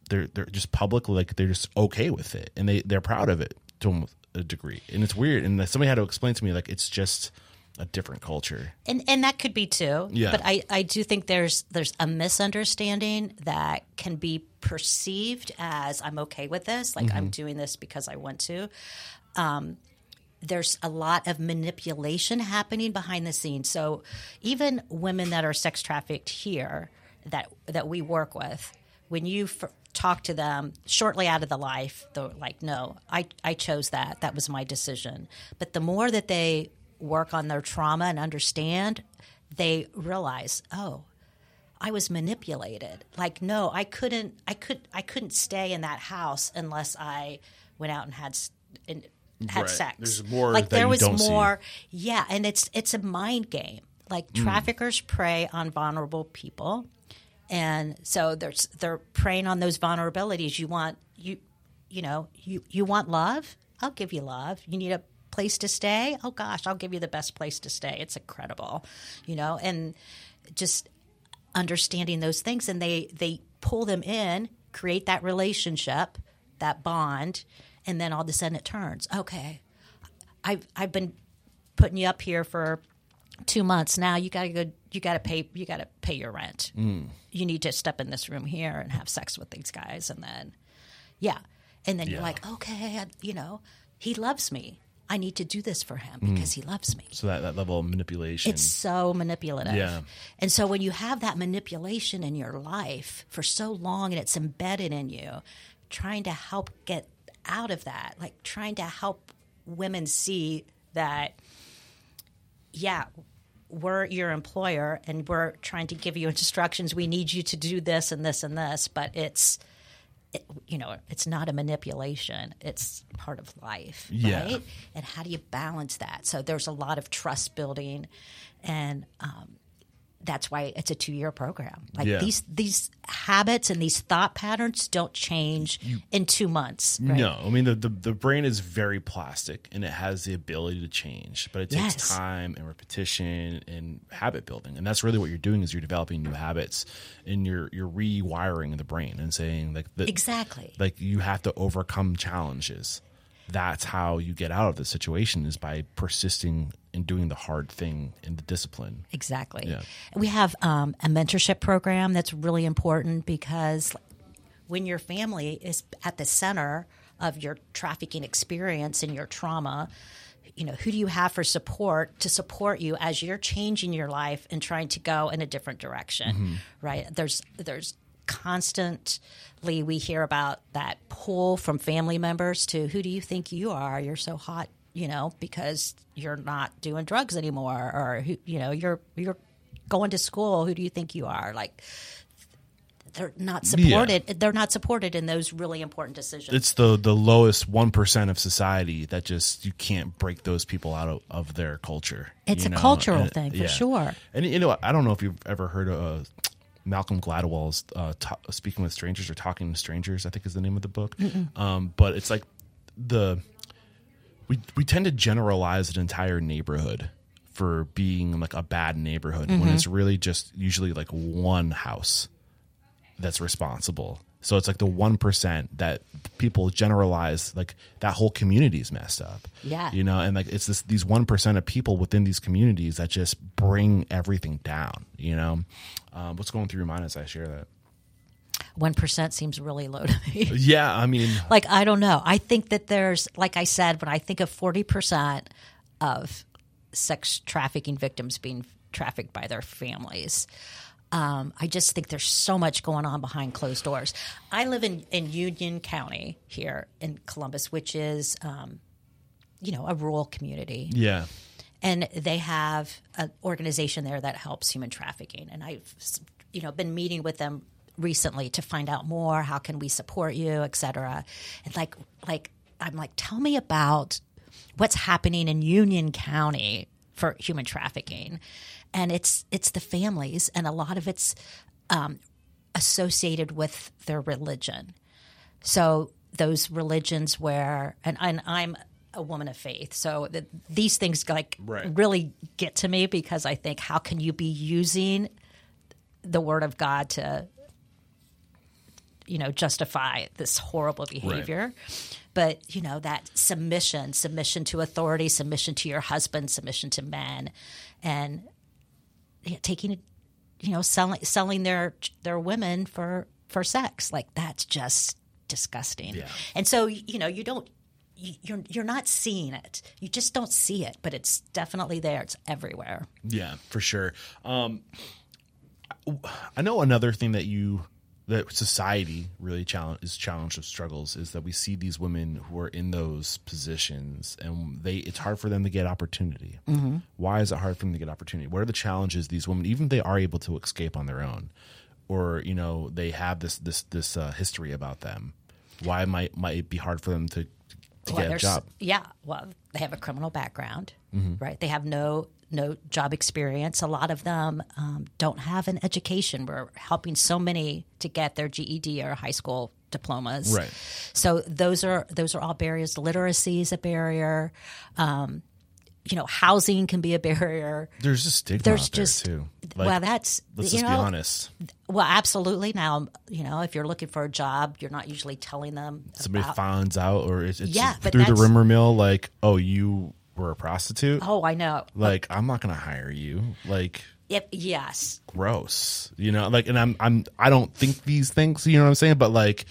they're they're just publicly like they're just okay with it and they they're proud of it to a degree. And it's weird and somebody had to explain to me like it's just a different culture. and and that could be too. Yeah. But I I do think there's there's a misunderstanding that can be perceived as I'm okay with this, like Mm-hmm. I'm doing this because I want to. Um, there's a lot of manipulation happening behind the scenes. So even women that are sex trafficked here that that we work with, when you talk to them shortly out of the life, they're like, "No, I I chose that. That was my decision." But the more that they work on their trauma and understand, they realize, "Oh, I was manipulated. Like, no, I couldn't. I could. I couldn't stay in that house unless I went out and had and had Right. sex. There's more Like there was don't see. more. Yeah, and it's it's a mind game. Like Mm. traffickers prey on vulnerable people, and so there's they're preying on those vulnerabilities. You want you, you know, you you want love. I'll give you love. You need a place to stay. Oh gosh, I'll give you the best place to stay. It's incredible, you know, and just understanding those things and they they pull them in create that relationship that bond and then all of a sudden it turns okay i've i've been putting you up here for two months now you gotta go you gotta pay you gotta pay your rent. Mm. You need to step in this room here and have sex with these guys and then yeah. And then you're like okay I, you know he loves me. I need to do this for him mm. because he loves me. So that, that level of manipulation. it's so manipulative. Yeah. And so when you have that manipulation in your life for so long and it's embedded in you, trying to help get out of that, like trying to help women see that, yeah, we're your employer and we're trying to give you instructions. We need you to do this and this and this, but it's, it, you know, it's not a manipulation. It's part of life, Yeah. right? And how do you balance that? So there's a lot of trust building, and um, that's why it's a two year program. Like Yeah. these these habits and these thought patterns don't change in two months. Right? No, I mean the, the the brain is very plastic and it has the ability to change, but it takes Yes. time and repetition and habit building, and that's really what you're doing is you're developing new habits and you're you're rewiring the brain and saying like the, Exactly. like you have to overcome challenges. That's how you get out of the situation is by persisting and doing the hard thing in the discipline. Exactly. Yeah. We have um, a mentorship program that's really important because when your family is at the center of your trafficking experience and your trauma, you know, who do you have for support to support you as you're changing your life and trying to go in a different direction, right? There's there's constantly we hear about that pull from family members to who do you think you are? You're so hot, you know, because you're not doing drugs anymore, or you know, you're you're going to school. Who do you think you are? Like they're not supported. They're not supported in those really important decisions. it's the the lowest one percent of society that just you can't break those people out of, of their culture. It's a know? cultural And- thing, for sure. And you know, I don't know if you've ever heard of uh, Malcolm Gladwell's uh, ta "Speaking with Strangers" or "Talking to Strangers." I think is the name of the book. Um, but it's like the we we tend to generalize an entire neighborhood for being like a bad neighborhood when it's really just usually like one house that's responsible. So it's like the one percent that people generalize like that whole community's messed up. Yeah. you know, and like it's this these one percent of people within these communities that just bring everything down. You know, um, what's going through your mind as I share that? One percent seems really low to me. (laughs) Yeah, I mean, like I don't know. I think that there's, like I said, when I think of forty percent of sex trafficking victims being trafficked by their families. Um, I just think there's so much going on behind closed doors. I live in, in Union County here in Columbus, which is, um, you know, a rural community. yeah, and they have an organization there that helps human trafficking and i've you know been meeting with them recently to find out more how can we support you et cetera. And like like i'm like tell me about what's happening in union county for human trafficking. And it's it's the families and a lot of it's um, associated with their religion. So those religions where and, and i'm a woman of faith so th these things like Right. really get to me because i think how can you be using the word of god to you know justify this horrible behavior. But you know that submission submission to authority submission to your husband submission to men and yeah, taking you know selling selling their their women for for sex like that's just disgusting. Yeah. and so you know you don't you- you're you're not seeing it. You just don't see it but it's definitely there. It's everywhere. Yeah, for sure. Um, I know another thing that you that society really challenge is challenged with struggles is that we see these women who are in those positions and they it's hard for them to get opportunity. Why is it hard for them to get opportunity? What are the challenges these women, even if they are able to escape on their own, or you know they have this this this uh, history about them? Why might might it be hard for them to to Well, get a job? Yeah, well, they have a criminal background, Mm-hmm. right? They have no no job experience. A lot of them um, don't have an education. We're helping so many to get their GED or high school diplomas. Right. So those are those are all barriers. Literacy is a barrier. Um, you know, housing can be a barrier. There's a stigma There's out there just too. well, that's let's you just know, be honest. Well, absolutely. Now, you know, if you're looking for a job, you're not usually telling them somebody about- finds out or it's, it's Yeah, through the rumor mill like oh you were a prostitute Oh, I know. like i'm not gonna hire you. Like If, yes, gross you know? Like and i'm i'm i don't think these things you know what i'm saying? But like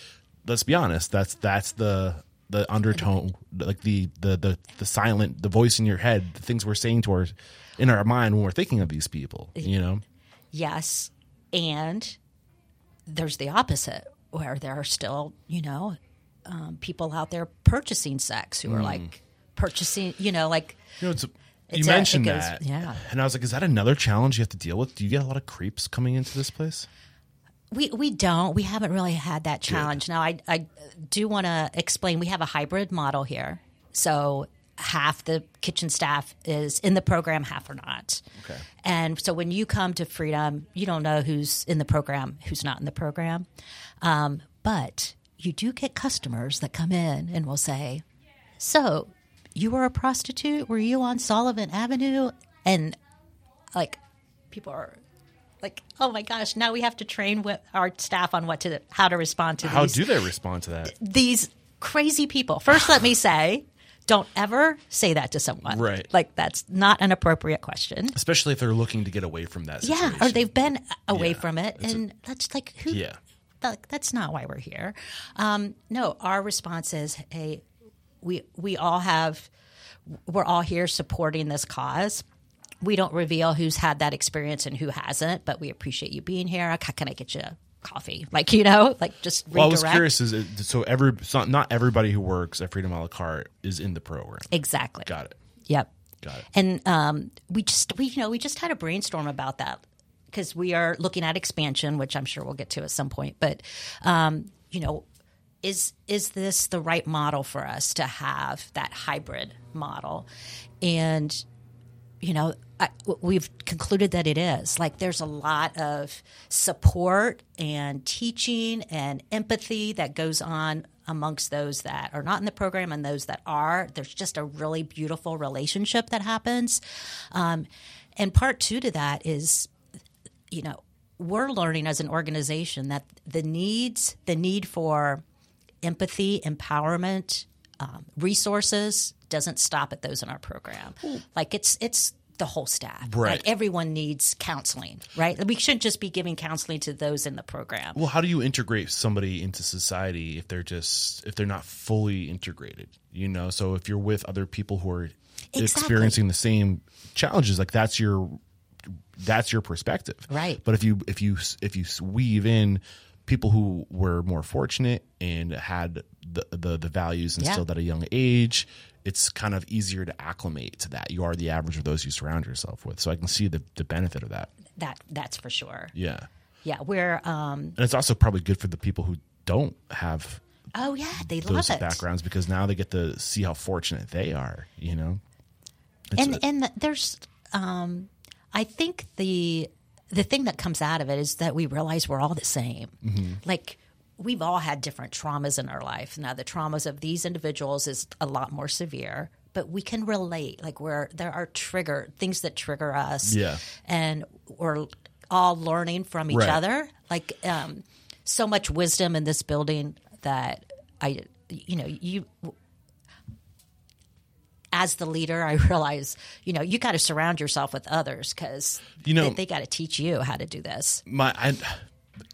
let's be honest that's that's the the undertone like the the the, the silent the voice in your head the things we're saying to our in our mind when we're thinking of these people you know? Yes. And there's the opposite, where there are still, you know, um, people out there purchasing sex who are like purchasing, you know, like You know, it's, you a- mentioned it goes- that, yeah. and I was like, "Is that another challenge you have to deal with? Do you get a lot of creeps coming into this place?" we we don't. We haven't really had that challenge. Now, I I do want to explain. We have a hybrid model here, so half the kitchen staff is in the program, half are not. Okay. And so when you come to Freedom, you don't know who's in the program, who's not in the program, um, but you do get customers that come in and will say, "So, you were a prostitute? Were you on Sullivan Avenue?" And like, people are like, "Oh my gosh!" Now we have to train with our staff on what to how to respond to How these do they respond to that? these crazy people. First, let me say, don't ever say that to someone. Right. Like that's not an appropriate question. especially if they're looking to get away from that. Situation. Yeah, or they've been away Yeah, from it, it's a- and that's like who? Yeah. Like, that's not why we're here. Um, no, our response is, hey, we we all have we're all here supporting this cause. We don't reveal who's had that experience and who hasn't, but we appreciate you being here. How can I get you coffee? Like you know, like just redirect. Well, I was curious. Is it, so every so not everybody who works at Freedom a la Cart is in the program. exactly. Got it. Yep. Got it. And um, we just we you know we just had a brainstorm about that because we are looking at expansion, which I'm sure we'll get to at some point. But um, you know, is is this the right model for us to have that hybrid model? And you know, I, we've concluded that it is. Like, there's a lot of support and teaching and empathy that goes on amongst those that are not in the program and those that are. There's just a really beautiful relationship that happens. Um, and part two to that is, you know, we're learning as an organization that the needs, the need for empathy, empowerment, um, resources doesn't stop at those in our program. Like it's it's the whole staff. Right. Like everyone needs counseling, right? We shouldn't just be giving counseling to those in the program. Well, how do you integrate somebody into society if they're just if they're not fully integrated? You know, so if you're with other people who are Exactly. experiencing the same challenges, like that's your that's your perspective, Right. But if you if you if you weave in people who were more fortunate and had the the, the values instilled Yeah. at a young age, it's kind of easier to acclimate to that. You are the average of those you surround yourself with, so I can see the the benefit of that. That that's for sure. Yeah, Yeah, we're um and it's also probably good for the people who don't have oh yeah, they those love it. backgrounds because now they get to see how fortunate they are. You know, It's and a- and the- there's um i think the the thing that comes out of it is that we realize we're all the same Mm-hmm. like we've all had different traumas in our life now the traumas of these individuals is a lot more severe but we can relate like where there are trigger things that trigger us Yeah. and we're all learning from each Right. other like um so much wisdom in this building that i you know you as the leader, I (laughs) realize, you know, you got to surround yourself with others because You know- they, they got to teach you how to do this. my I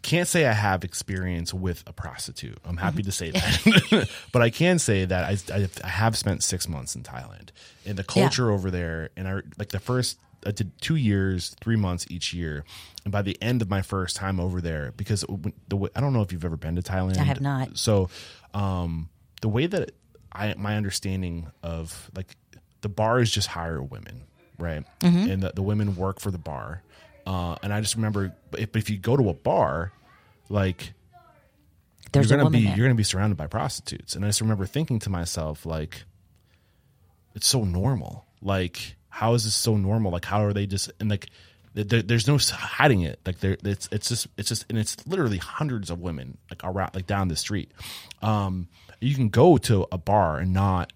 can't say I have experience with a prostitute. I'm happy to say (laughs) that, (laughs) but I can say that I, I I have spent six months in Thailand, and the culture over there, and I like the first. I did two years, three months each year, and by the end of my first time over there, because the way, I don't know if you've ever been to Thailand. I have not. So, um, the way that I my understanding of like the bar is just hire women, right? Mm-hmm. And the, the women work for the bar. Uh, and I just remember, if, if you go to a bar, like There's you're gonna be there. you're gonna be surrounded by prostitutes. And I just remember thinking to myself, like, it's so normal. Like, how is this so normal? Like, how are they just and like. There, there's no hiding it. Like there, it's it's just it's just and it's literally hundreds of women like around like down the street. Um, you can go to a bar and not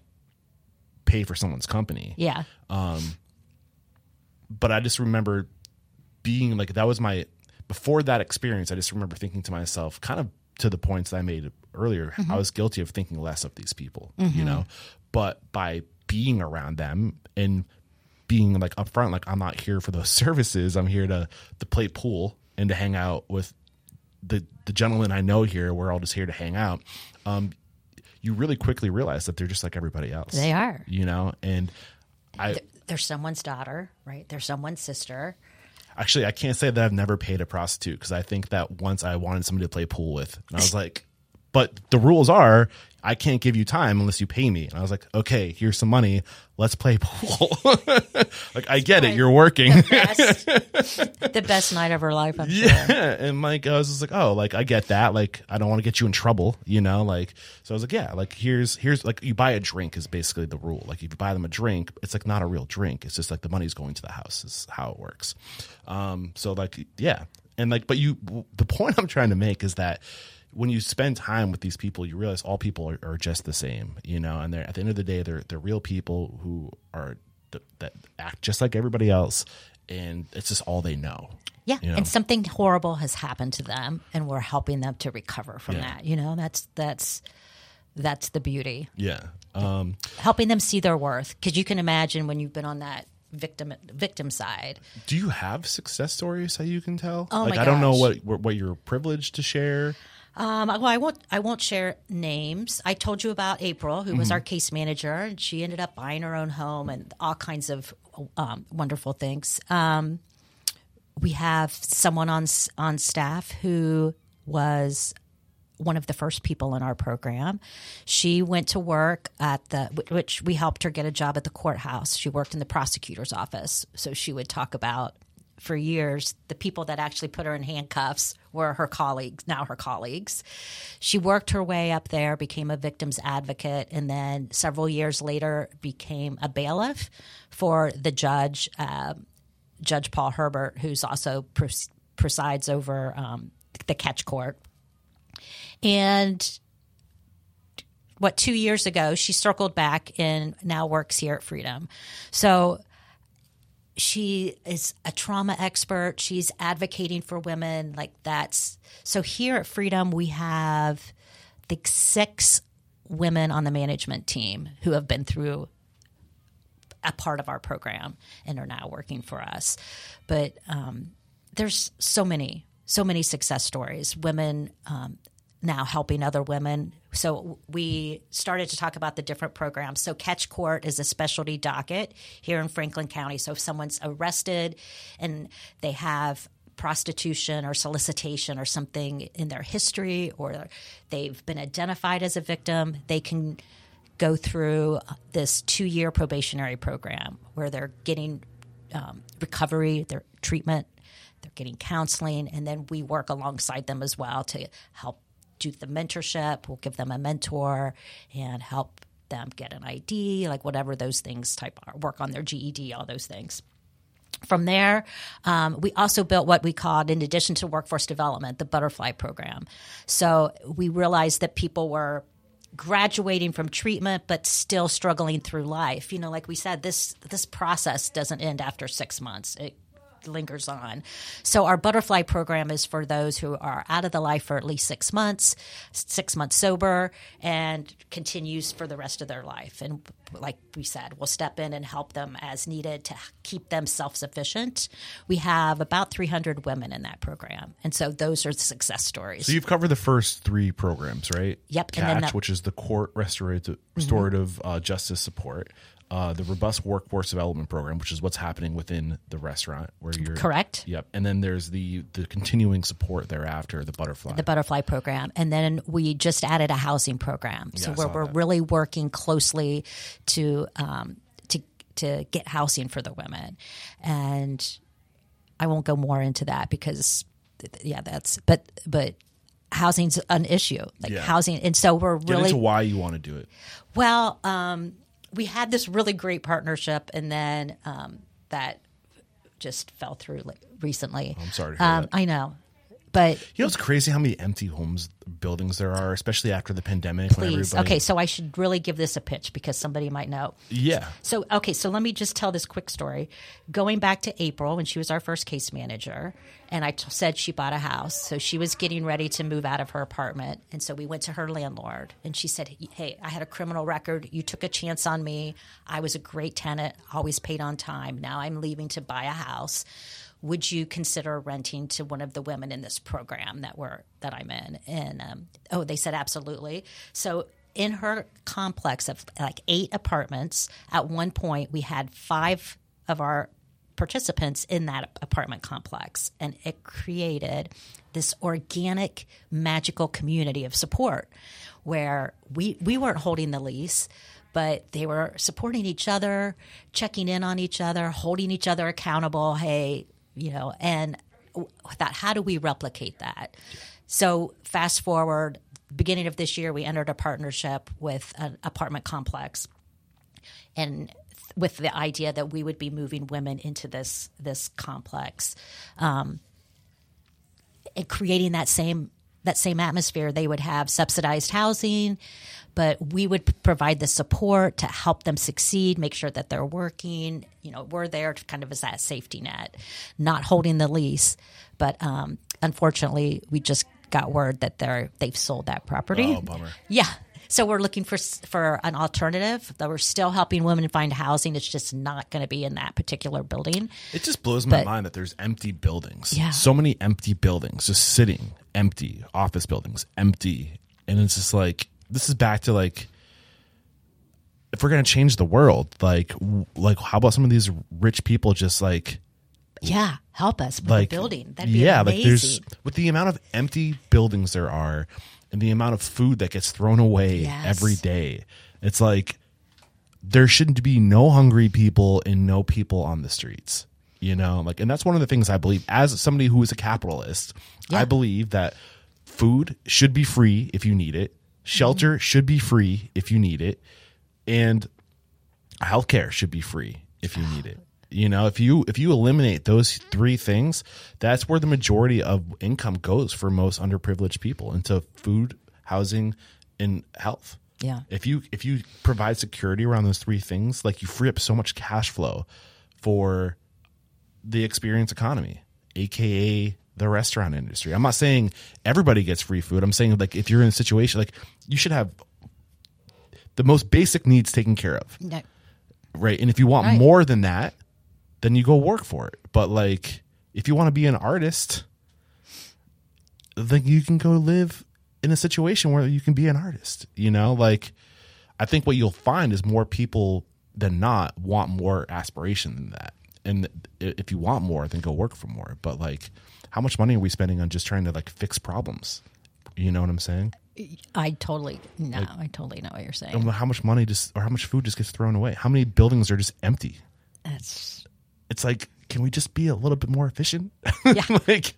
pay for someone's company Yeah. Um, but I just remember being like that was my before that experience. I just remember thinking to myself, kind of to the points that I made earlier. I was guilty of thinking less of these people, you know. But by being around them and being like upfront, like I'm not here for those (laughs) services. I'm here to to play pool and to hang out with the the gentlemen I know here. We're all just here to hang out. Um, you really quickly realize that they're just like everybody else. They are. you know, and I. They're someone's daughter, right? They're someone's sister. Actually, I can't say that I've never paid a prostitute because I think that once I wanted somebody to play pool with, and I was (laughs) like, but the rules are I can't give you time unless you pay me. And I was like, okay, here's some money. Let's play (laughs) pool. like, I get it. You're working. Best, (laughs) the best night of her life, I'm sure. yeah. And like, I was just like, oh, like, I get that. Like, I don't want to get you in trouble, you know? Like, so I was like, yeah, like, here's, here's, like, you buy a drink is basically the rule. Like, if you buy them a drink, it's like not a real drink. It's just like the money's going to the house, is how it works. Um, so, like, yeah. And like, but you, the point I'm trying to make is that, when you spend time with these people, you realize all people are, are just the same, you know. And they're at the end of the day, they're they're real people who are th- that act just like everybody else, and it's just all they know. Yeah, you know? and something horrible has happened to them, and we're helping them to recover from Yeah. that. You know, that's that's that's the beauty. Yeah. Um, Helping them see their worth, because you can imagine when you've been on that victim victim side. do you have success stories that you can tell? Oh like my I don't know what what you're privileged to share. Um, well, I won't. I won't share names. I told you about April, who was our case manager, and she ended up buying her own home and all kinds of um, wonderful things. Um, we have someone on on staff who was one of the first people in our program. She went to work at the, which we helped her get a job at the courthouse. She worked in the prosecutor's office. So she would talk about, for years, the people that actually put her in handcuffs were her colleagues, now her colleagues. She worked her way up there, became a victim's advocate, and then several years later became a bailiff for the judge, um, Judge Paul Herbert, who's also pres- presides over um, the catch court. And what two years ago she circled back and now works here at Freedom. So she is a trauma expert. She's advocating for women. Like that's so here at Freedom we have the six women on the management team who have been through a part of our program and are now working for us. But um, there's so many, so many success stories. Women um, now helping other women. So we started to talk about the different programs. So Catch Court is a specialty docket here in Franklin County. So if someone's arrested and they have prostitution or solicitation or something in their history or they've been identified as a victim, they can go through this two year probationary program where they're getting um, recovery, their treatment, they're getting counseling, and then we work alongside them as well to help do the mentorship. We'll give them a mentor and help them get an ID, like whatever those things type are, work on their GED, all those things. From there, um, we also built what we called, in addition to workforce development, the butterfly program. So we realized that people were graduating from treatment but still struggling through life. You know, like we said, this this process doesn't end after six months. It lingers on. So our butterfly program is for those who are out of the life for at least six months, six months sober, and continues for the rest of their life. And like we said, we'll step in and help them as needed to keep them self sufficient. We have about 300 women in that program. And so those are the success stories. So you've covered the first three programs, right? Yep, and Catch, which is the court restorative, restorative uh, justice support. Uh, the robust workforce development program, which is what's happening within the restaurant where you're Correct. Yep, and then there's the the continuing support thereafter, the butterfly. the butterfly program and then we just added a housing program so Yeah, where we're that. really working closely to um, to to get housing for the women and i won't go more into that because yeah that's but but housing's an issue like Yeah. housing and so we're really into why you want to do it. well, um, we had this really great partnership, and then um, that just fell through like, recently. I'm sorry um. I know, but You know, it's crazy how many empty homes buildings there are, especially after the pandemic. when please, everybody- okay. So I should really give this a pitch because somebody might know. Yeah. So okay, so let me just tell this quick story. Going back to April when she was our first case manager, and I t- said she bought a house, so she was getting ready to move out of her apartment, and so we went to her landlord, and she said, "Hey, I had a criminal record. You took a chance on me. I was a great tenant, always paid on time. Now I'm leaving to buy a house." Would you consider renting to one of the women in this program that we're that I'm in? And um, oh, they said absolutely. So in her complex of like eight apartments, at one point we had five of our participants in that apartment complex, and it created this organic, magical community of support where we we weren't holding the lease. But they were supporting each other, checking in on each other, holding each other accountable. Hey, you know, and that how do we replicate that? So fast forward, beginning of this year, we entered a partnership with an apartment complex, and with the idea that we would be moving women into this this complex, um, and creating that same that same atmosphere. They would have subsidized housing, but we would provide the support to help them succeed, make sure that they're working. You know, we're there to kind of as that safety net, not holding the lease. But um, unfortunately, we just got word that they're they've sold that property. Oh, bummer. Yeah. So we're looking for for an alternative. That we're still helping women find housing. It's just not going to be in that particular building. It just blows my But- mind that there's empty buildings. Yeah. So many empty buildings just sitting empty, office buildings empty. And it's just like, this is back to like, if we're going to change the world, like, w- like how about some of these rich people just like, Yeah, help us with like the building. That'd be yeah, amazing. like there's with the amount of empty buildings there are and the amount of food that gets thrown away Yes. every day. It's like there shouldn't be no hungry people and no people on the streets. You know, like and that's one of the things I believe as somebody who is a capitalist, I believe that food should be free if you need it. Shelter should be free if you need it. And healthcare should be free if you need it. You know, if you if you eliminate those three things, that's where the majority of income goes for most underprivileged people into food, housing, and health. Yeah. If you if you provide security around those three things, like you free up so much cash flow for the experience economy, aka the restaurant industry. I'm not saying everybody gets free food. I'm saying like if you're in a situation like you should have the most basic needs taken care of No, right? And if you want Right. more than that, then you go work for it. But like, if you want to be an artist, then you can go live in a situation where you can be an artist. You know, like I think what you'll find is more people than not want more aspiration than that. And if you want more, then go work for more. But like, how much money are we spending on just trying to like fix problems? You know what I'm saying? I totally no, I totally know what you're saying. And how much money just or how much food just gets thrown away? How many buildings are just empty? That's it's like can we just be a little bit more efficient (laughs) Yeah. like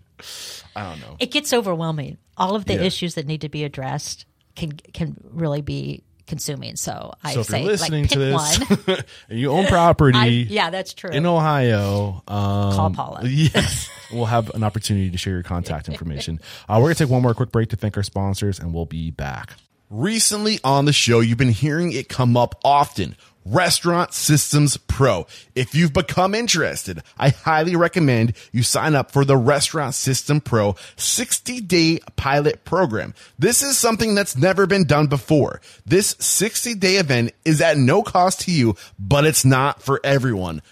i don't know it gets overwhelming. All of the Yeah. issues that need to be addressed can can really be consuming. So I so if say you're listening like, to pick this one. (laughs) and you own property (laughs) I, yeah, that's true. in ohio um Call Paula. yes we'll have an opportunity to share your contact information uh, we're gonna take one more quick break to thank our sponsors and we'll be back recently on the show you've been hearing it come up often Restaurant Systems Pro. If you've become interested, I highly recommend you sign up for the Restaurant System Pro 60 day pilot program. This is something that's never been done before. This 60 day event is at no cost to you, but it's not for everyone.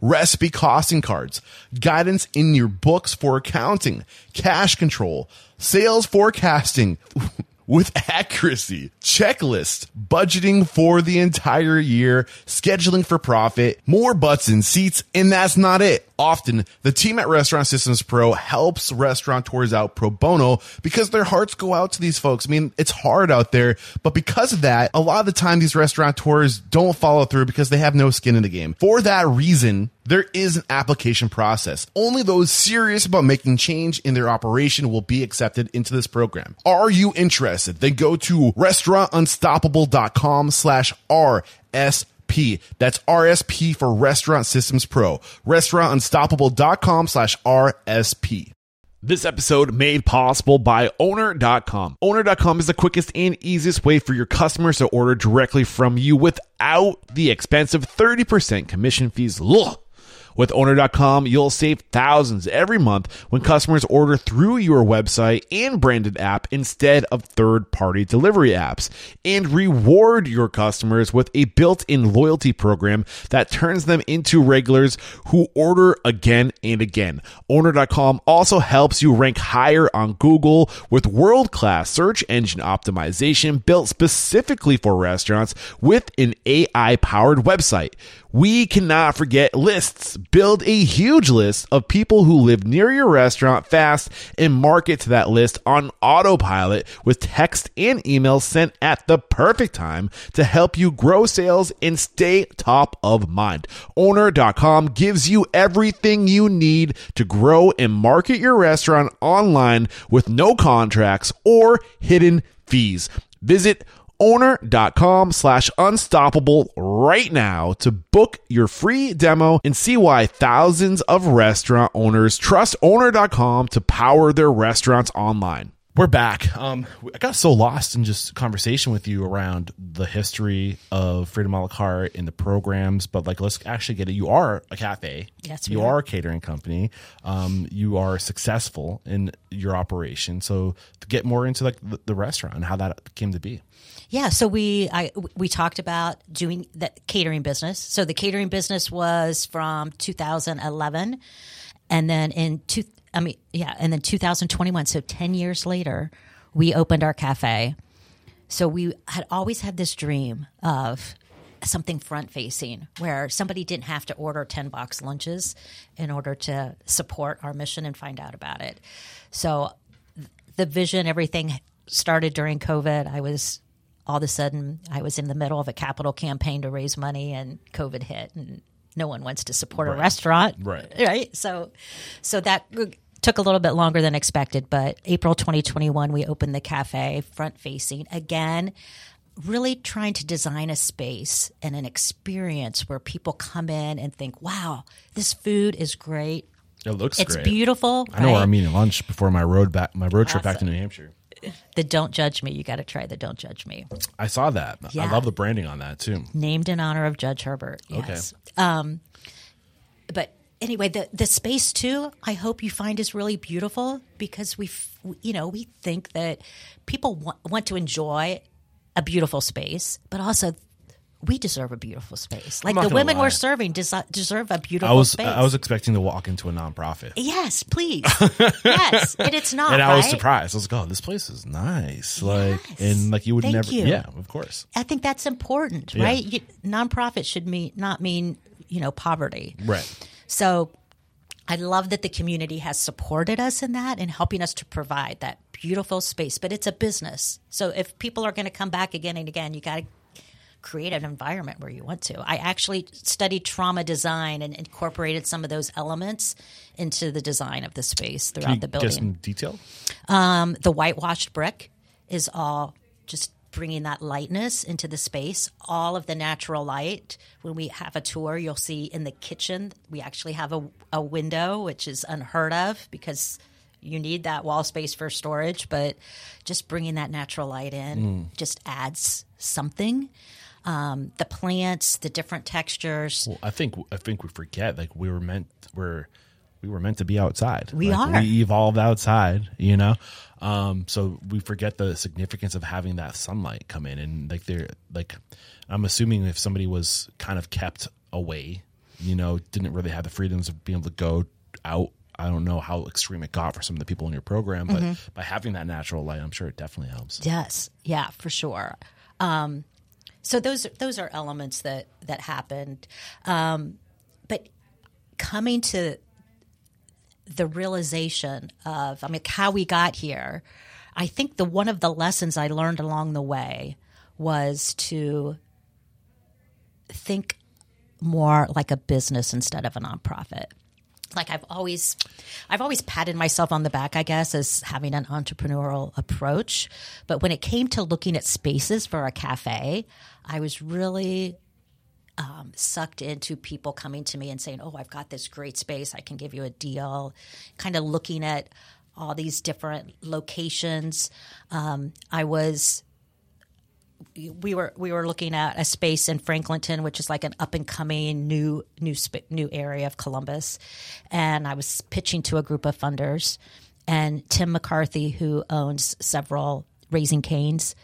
recipe costing cards, guidance in your books for accounting, cash control, sales forecasting (laughs) with (laughs) accuracy, checklist, budgeting for the entire year, scheduling for profit, more butts in seats, and that's not it. Often, the team at Restaurant Systems Pro helps restaurateurs out pro bono because their hearts go out to these folks. I mean, it's hard out there, but because of that, a lot of the time these restaurateurs don't follow through because they have no skin in the game. For that reason, there is an application process. Only those serious about making change in their operation will be accepted into this program. Are you interested? Then go to restaurantunstoppable.com slash RSP. That's RSP for Restaurant Systems Pro. Restaurantunstoppable.com slash RSP. This episode made possible by owner.com. Owner.com is the quickest and easiest way for your customers to order directly from you without the expensive 30% commission fees. Ugh. With owner.com, you'll save thousands every month when customers order through your website and branded app instead of third party delivery apps. And reward your customers with a built in loyalty program that turns them into regulars who order again and again. Owner.com also helps you rank higher on Google with world class search engine optimization built specifically for restaurants with an AI powered website. We cannot forget lists. Build a huge list of people who live near your restaurant fast and market to that list on autopilot with text and emails sent at the perfect time to help you grow sales and stay top of mind. Owner.com gives you everything you need to grow and market your restaurant online with no contracts or hidden fees. Visit owner.com slash unstoppable right now to book your free demo and see why thousands of restaurant owners trust owner.com to power their restaurants online. We're back. Um, I got so lost in just conversation with you around the history of Freedom a la Cart and the programs, but like, let's actually get it. You are a cafe. Yes, you are. are a catering company. Um, you are successful in your operation. So to get more into like the, the restaurant and how that came to be. Yeah, so we I we talked about doing the catering business. So the catering business was from 2011, and then in two, I mean, yeah, and then 2021. So 10 years later, we opened our cafe. So we had always had this dream of something front facing where somebody didn't have to order 10 box lunches in order to support our mission and find out about it. So the vision, everything started during COVID. I was all of a sudden, I was in the middle of a capital campaign to raise money, and COVID hit, and no one wants to support a restaurant, Right. (laughs) Right. So, so that took a little bit longer than expected, but April 2021, we opened the cafe front facing again. Really trying to design a space and an experience where people come in and think, "Wow, this food is great. It looks It's great. beautiful." I know where? I'm eating lunch before my road back, my road trip back to New Hampshire. The "Don't Judge Me." You got to try the "Don't Judge Me." I saw that. I love the branding on that too. named in honor of Judge Herbert. Yes. Um, but anyway, the the space too. I hope you find is really beautiful because we, you know, we think that people want, want to enjoy a beautiful space, but also we deserve a beautiful space. Like the women lie. we're serving desi- deserve a beautiful was space. I was expecting to walk into a nonprofit. yes, please, (laughs) yes, and it's not. and I was surprised. I was like, "Oh, this place is nice." Like, Yes. and like you would Thank never, you. yeah, of course, I think that's important, Yeah. right? You, nonprofit should mean not mean you know poverty. right. So I love that the community has supported us in that and helping us to provide that beautiful space. But it's a business. So if people are going to come back again and again, you got to create an environment where you want to. I actually studied trauma design and incorporated some of those elements into the design of the space throughout the get building. some detail? Um, the whitewashed brick is all just bringing that lightness into the space. All of the natural light. When we have a tour, you'll see in the kitchen we actually have a, a window, which is unheard of because you need that wall space for storage. But just bringing that natural light in just adds something. Um, the plants, the different textures. Well, I think I think we forget like we were meant we're we were meant to be outside. We Like, are. We evolved outside, you know. Um, so we forget the significance of having that sunlight come in, and like they're like, I'm assuming if somebody was kind of kept away, you know, didn't really have the freedoms of being able to go out. I don't know how extreme it got for some of the people in your program, but Mm-hmm. by having that natural light, I'm sure it definitely helps. Yes, yeah, for sure. Um, so those those are elements that that happened, um, but coming to the realization of, I mean, how we got here. I think the one of the lessons I learned along the way was to think more like a business instead of a nonprofit like I've always I've always patted myself on the back, I guess, as having an entrepreneurial approach. But when it came to looking at spaces for a cafe, I was really um, sucked into people coming to me and saying, "Oh, I've got this great space. I can give you a deal." Kind of looking at all these different locations. Um, I was we were we were looking at a space in Franklinton, which is like an up and coming new new new area of Columbus, and I was pitching to a group of funders, and Tim McCarthy, who owns several Raising Cane's,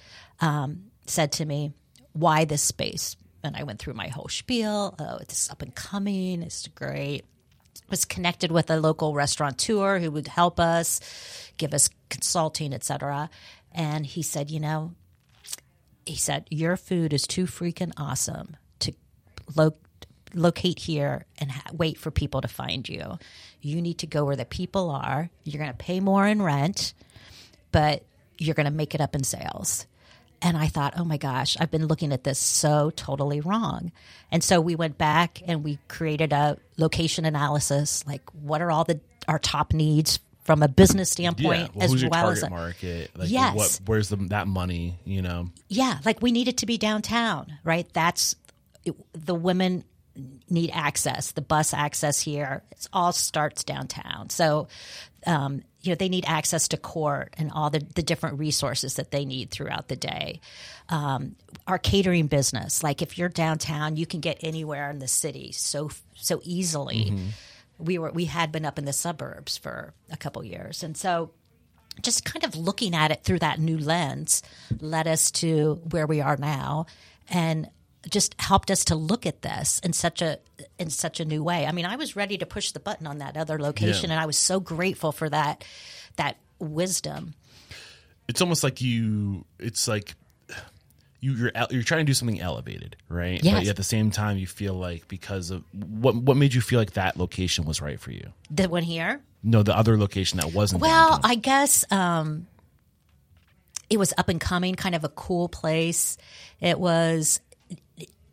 um, said to me, "Why this space?" And I went through my whole spiel. Oh, it's up and coming. It's great was connected with a local restaurateur who would help us, give us consulting, etc. And he said, you know, he said your food is too freaking awesome to lo- locate here and ha- wait for people to find you. You need to go where the people are. You're going to pay more in rent, but you're going to make it up in sales. And I thought, oh my gosh, I've been looking at this so totally wrong. And so we went back and we created a location analysis like, what are all the our top needs from a business standpoint well, as well as a, market? Like, Yes. what, where's the, that money? You know, yeah, like we need it to be downtown, right? That's it, the women need access, the bus access here. It all starts downtown. So, um, you know, they need access to court and all the, the different resources that they need throughout the day. Um, our catering business, like if you're downtown, you can get anywhere in the city so so easily. We were we had been up in the suburbs for a couple years, and so just kind of looking at it through that new lens led us to where we are now and just helped us to look at this in such a in such a new way. I mean, I was ready to push the button on that other location Yeah. and I was so grateful for that that wisdom. it's almost like you. It's like you, you're you're trying to do something elevated, right? Yes. But at the same time, you feel like because of what what made you feel like that location was right for you? The one here? No, the other location that wasn't. Well, downtown. I guess um, it was up and coming, kind of a cool place. It was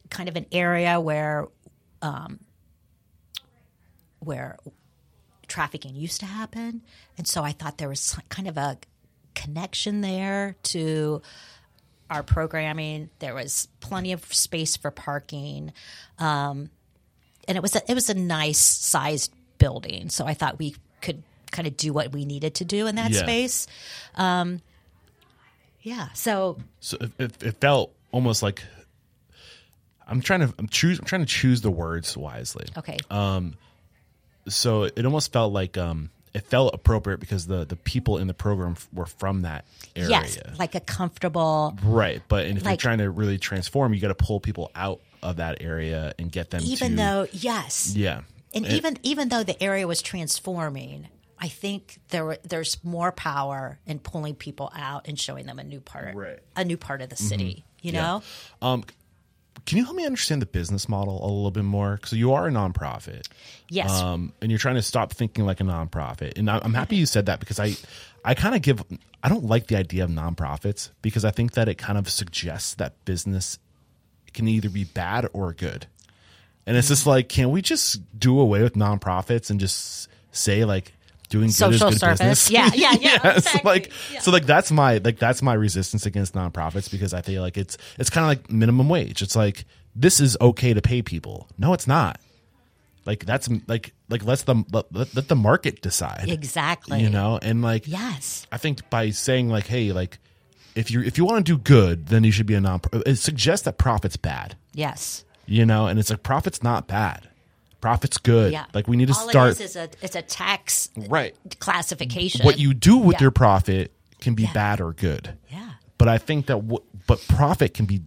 kind of an area where um, where trafficking used to happen, and so I thought there was kind of a connection there to our programming. There was plenty of space for parking, um, and it was a, it was a nice sized building. So I thought we could kind of do what we needed to do in that Yeah. space. Um, yeah. So so it, it, felt almost like I'm trying to I'm choose I'm trying to choose the words wisely. okay. So it almost felt like um it felt appropriate because the the people in the program f- were from that area. yes, like a comfortable. Right, but and if you're trying to really transform, you got to pull people out of that area and get them Even to though yes, yeah, and even even though the area was transforming, I think there there's more power in pulling people out and showing them a new part, Right. Mm-hmm. a new part of the city. You know, Um, can you help me understand the business model a little bit more? Because you are a nonprofit, yes, um, and you're trying to stop thinking like a nonprofit. And I'm happy you said that because I, I kind of give, I don't like the idea of nonprofits because I think that it kind of suggests that business can either be bad or good. And it's just like, can we just do away with nonprofits and just say like doing good Social service. business? Yeah, yeah, (laughs) yeah, it's exactly. like so like that's my like that's my resistance against nonprofits because I feel like it's it's kind of like minimum wage. It's like this is okay to pay people. No, it's not. Like that's like like let's the let, let let the market decide. exactly. You know, and like yes, I think by saying like, hey, like if you if you want to do good, then you should be a non. Uh, it suggests that profit's bad. yes. You know, and it's like profit's not bad. Profit's good. Yeah. Like we need to All start it is is a it's a tax right. classification. What you do with Yeah. your profit can be bad or good. Yeah. But I think that what but profit can be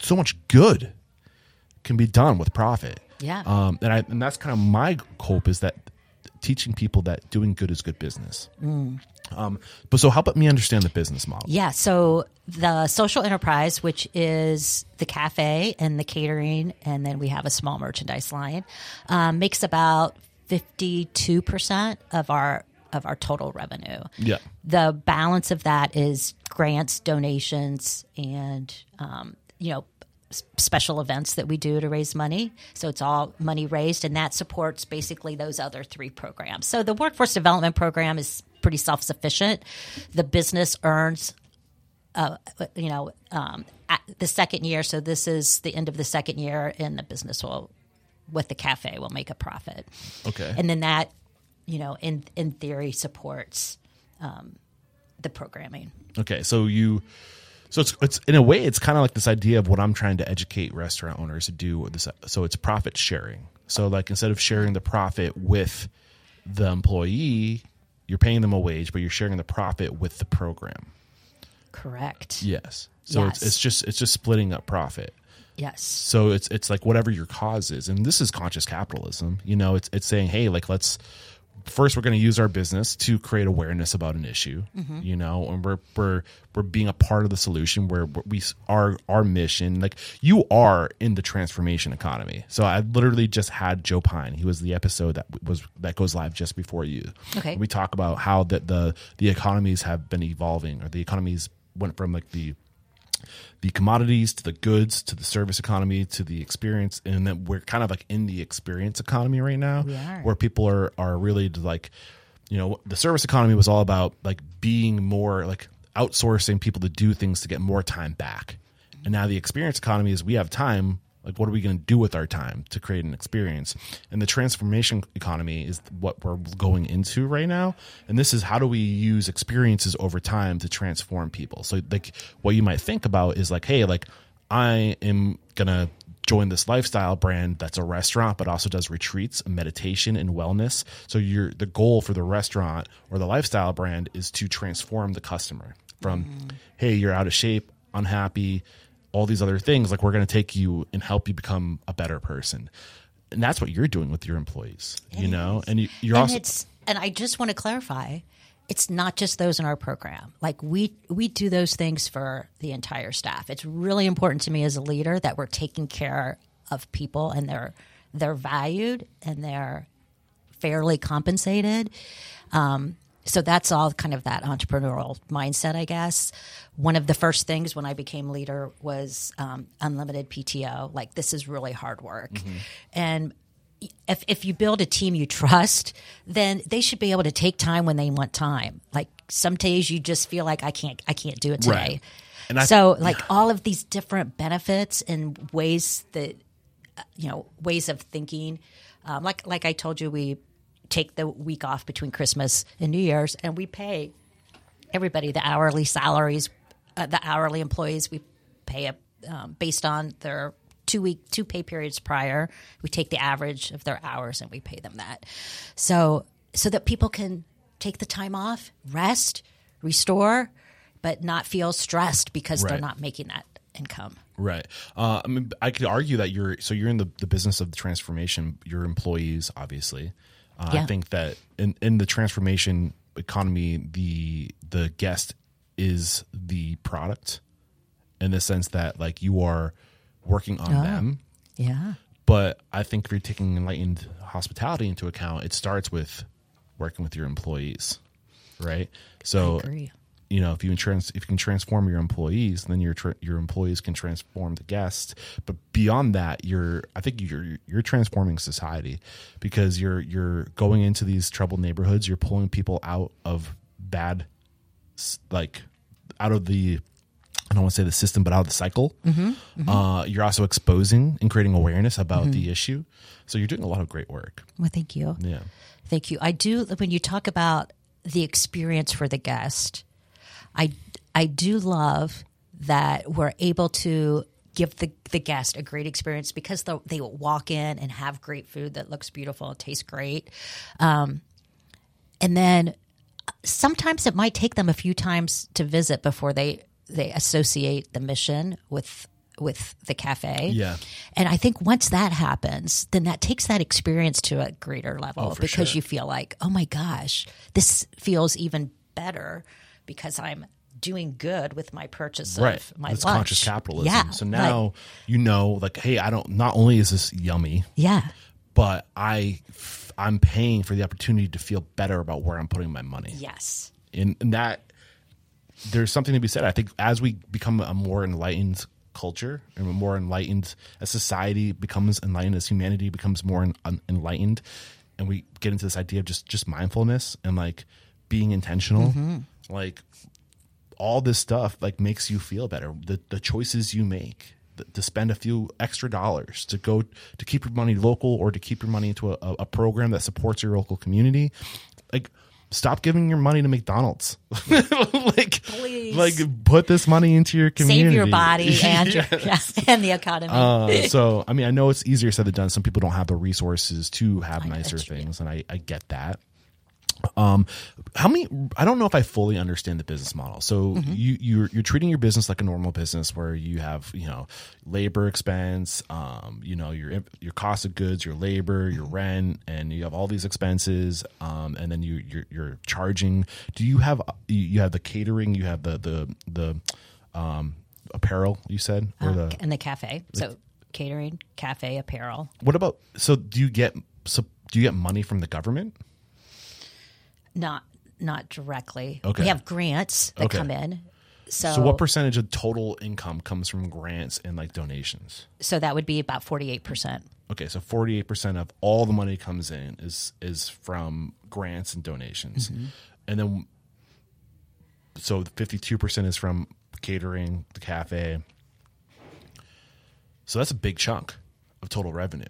so much good can be done with profit. Yeah. Um, and I and that's kind of my hope is that teaching people that doing good is good business. Mm. Um, but so help me understand the business model. Yeah. So the social enterprise, which is the cafe and the catering, and then we have a small merchandise line, um, makes about fifty-two percent of our of our total revenue. Yeah. The balance of that is grants, donations, and um, you know special events that we do to raise money. So it's all money raised, and that supports basically those other three programs. So the workforce development program is pretty self sufficient. The business earns uh, you know, um, the second year. So this is the end of the second year, and the business will, with the cafe, will make a profit. Okay. And then that, you know, in in theory, supports um, the programming. Okay, so you, so it's it's in a way it's kind of like this idea of what I'm trying to educate restaurant owners to do. This, so it's profit sharing. So like instead of sharing the profit with the employee, you're paying them a wage, but you're sharing the profit with the program. Correct. Yes. So Yes. it's it's just it's just splitting up profit. Yes. So it's it's like whatever your cause is, and this is conscious capitalism. You know, it's it's saying, hey, like let's first we're going to use our business to create awareness about an issue Mm-hmm. you know and we're we're we're being a part of the solution where we our our mission like you are in the transformation economy so i literally just had joe pine he was the episode that was that goes live just before you Okay. we talk about how that the the economies have been evolving or the economies went from like the the commodities to the goods to the service economy to the experience and then we're kind of like in the experience economy right now where people are are really like you know the service economy was all about like being more like outsourcing people to do things to get more time back. And now the experience economy is we have time like what are we going to do with our time to create an experience? And the transformation economy is what we're going into right now. And this is how do we use experiences over time to transform people? So like what you might think about is like hey like i am gonna join this lifestyle brand that's a restaurant but also does retreats meditation and wellness. So your the goal for the restaurant or the lifestyle brand is to transform the customer from hey you're out of shape unhappy all these other things like we're going to take you and help you become a better person and that's what you're doing with your employees you know and you, you're and also it's and I just want to clarify, it's not just those in our program. Like we we do those things for the entire staff. It's really important to me as a leader that we're taking care of people and they're they're valued and they're fairly compensated. Um, so that's all kind of that entrepreneurial mindset, I guess. One of the first things when I became leader was um, unlimited PTO. Like this is really hard work, and if if you build a team you trust, then they should be able to take time when they want time. Like some days you just feel like I can't I can't do it today. Right. And I- so like all of these different benefits and ways that uh, you know ways of thinking. Um, like like I told you, we take the week off between Christmas and New Year's, and we pay everybody the hourly salaries, uh, the hourly employees. We pay it um, based on their two week two pay periods prior. We take the average of their hours and we pay them that. So so that people can take the time off, rest, restore, but not feel stressed because they're not making that income. Right. Uh, I mean, I could argue that you're so you're in the, the business of the transformation. Your employees, obviously. Uh, I think that in in the transformation economy, the the guest is the product, in the sense that like you are working on them. Yeah. But I think if you're taking enlightened hospitality into account, it starts with working with your employees, right? So agree. You know if you trans if you can transform your employees then your tra- your employees can transform the guests but beyond that you're i think you're you're transforming society because you're you're going into these troubled neighborhoods you're pulling people out of bad like out of the I don't want to say the system, but out of the cycle. Mm-hmm, mm-hmm. Uh, you're also exposing and creating awareness about mm-hmm. the issue. So you're doing a lot of great work. Well, thank you. Yeah. Thank you. I do when you talk about the experience for the guest, I I do love that we're able to give the, the guest a great experience because they they will walk in and have great food that looks beautiful and tastes great. Um, and then sometimes it might take them a few times to visit before they they associate the mission with with the cafe. Yeah. And I think once that happens, then that takes that experience to a greater level Oh, because sure. you feel like, oh my gosh, this feels even better because I'm doing good with my purchase right of my it's lunch. conscious capitalism Yeah. so like- now you know like hey i don't not only is this yummy yeah. but I, I'm paying for the opportunity to feel better about where i'm putting my money Yes. and, and that there's something to be said i think as we become a more enlightened culture and a more enlightened as society becomes enlightened as humanity becomes more en- enlightened and we get into this idea of just just mindfulness and like being intentional mm-hmm. Like all this stuff like makes you feel better the the choices you make to spend a few extra dollars to go to keep your money local or to keep your money into a, a program that supports your local community like stop giving your money to McDonald's (laughs) like Please. like put this money into your community Save your body (laughs) and your, Yes. yeah, (laughs) and the economy. Uh, so I mean, I know it's easier said than done. Some people don't have the resources to have know, nicer things, and I, I get that. Um, how many? I don't know if I fully understand the business model. So Mm-hmm. you you're you're treating your business like a normal business where you have you know labor expense, um, you know your your cost of goods, your labor, your Mm-hmm. rent, and you have all these expenses, um, and then you you're, you're charging. Do you have you- have the catering? You have the the the um, apparel. You said or the in the cafe. So catering, cafe, apparel. what about? So do you get so do you get money from the government? Not not directly. Okay. We have grants that Okay. come in. So, So what percentage of total income comes from grants and like donations? so that would be about forty eight percent. Okay, so forty eight percent of all the money comes in is is from grants and donations, mm-hmm. and then so fifty two percent is from catering, the cafe. So that's a big chunk of total revenue.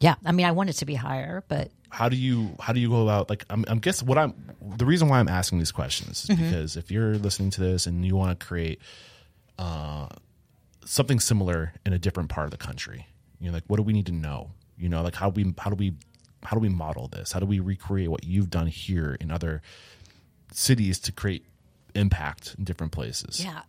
Yeah, I mean, I want it to be higher, but How do you how do you go about like I'm, I'm guess what I'm the reason why I'm asking these questions is because if you're listening to this and you want to create uh, something similar in a different part of the country, you know, like what do we need to know? You know, like how do we how do we how do we model this? How do we recreate what you've done here in other cities to create impact in different places? Yeah.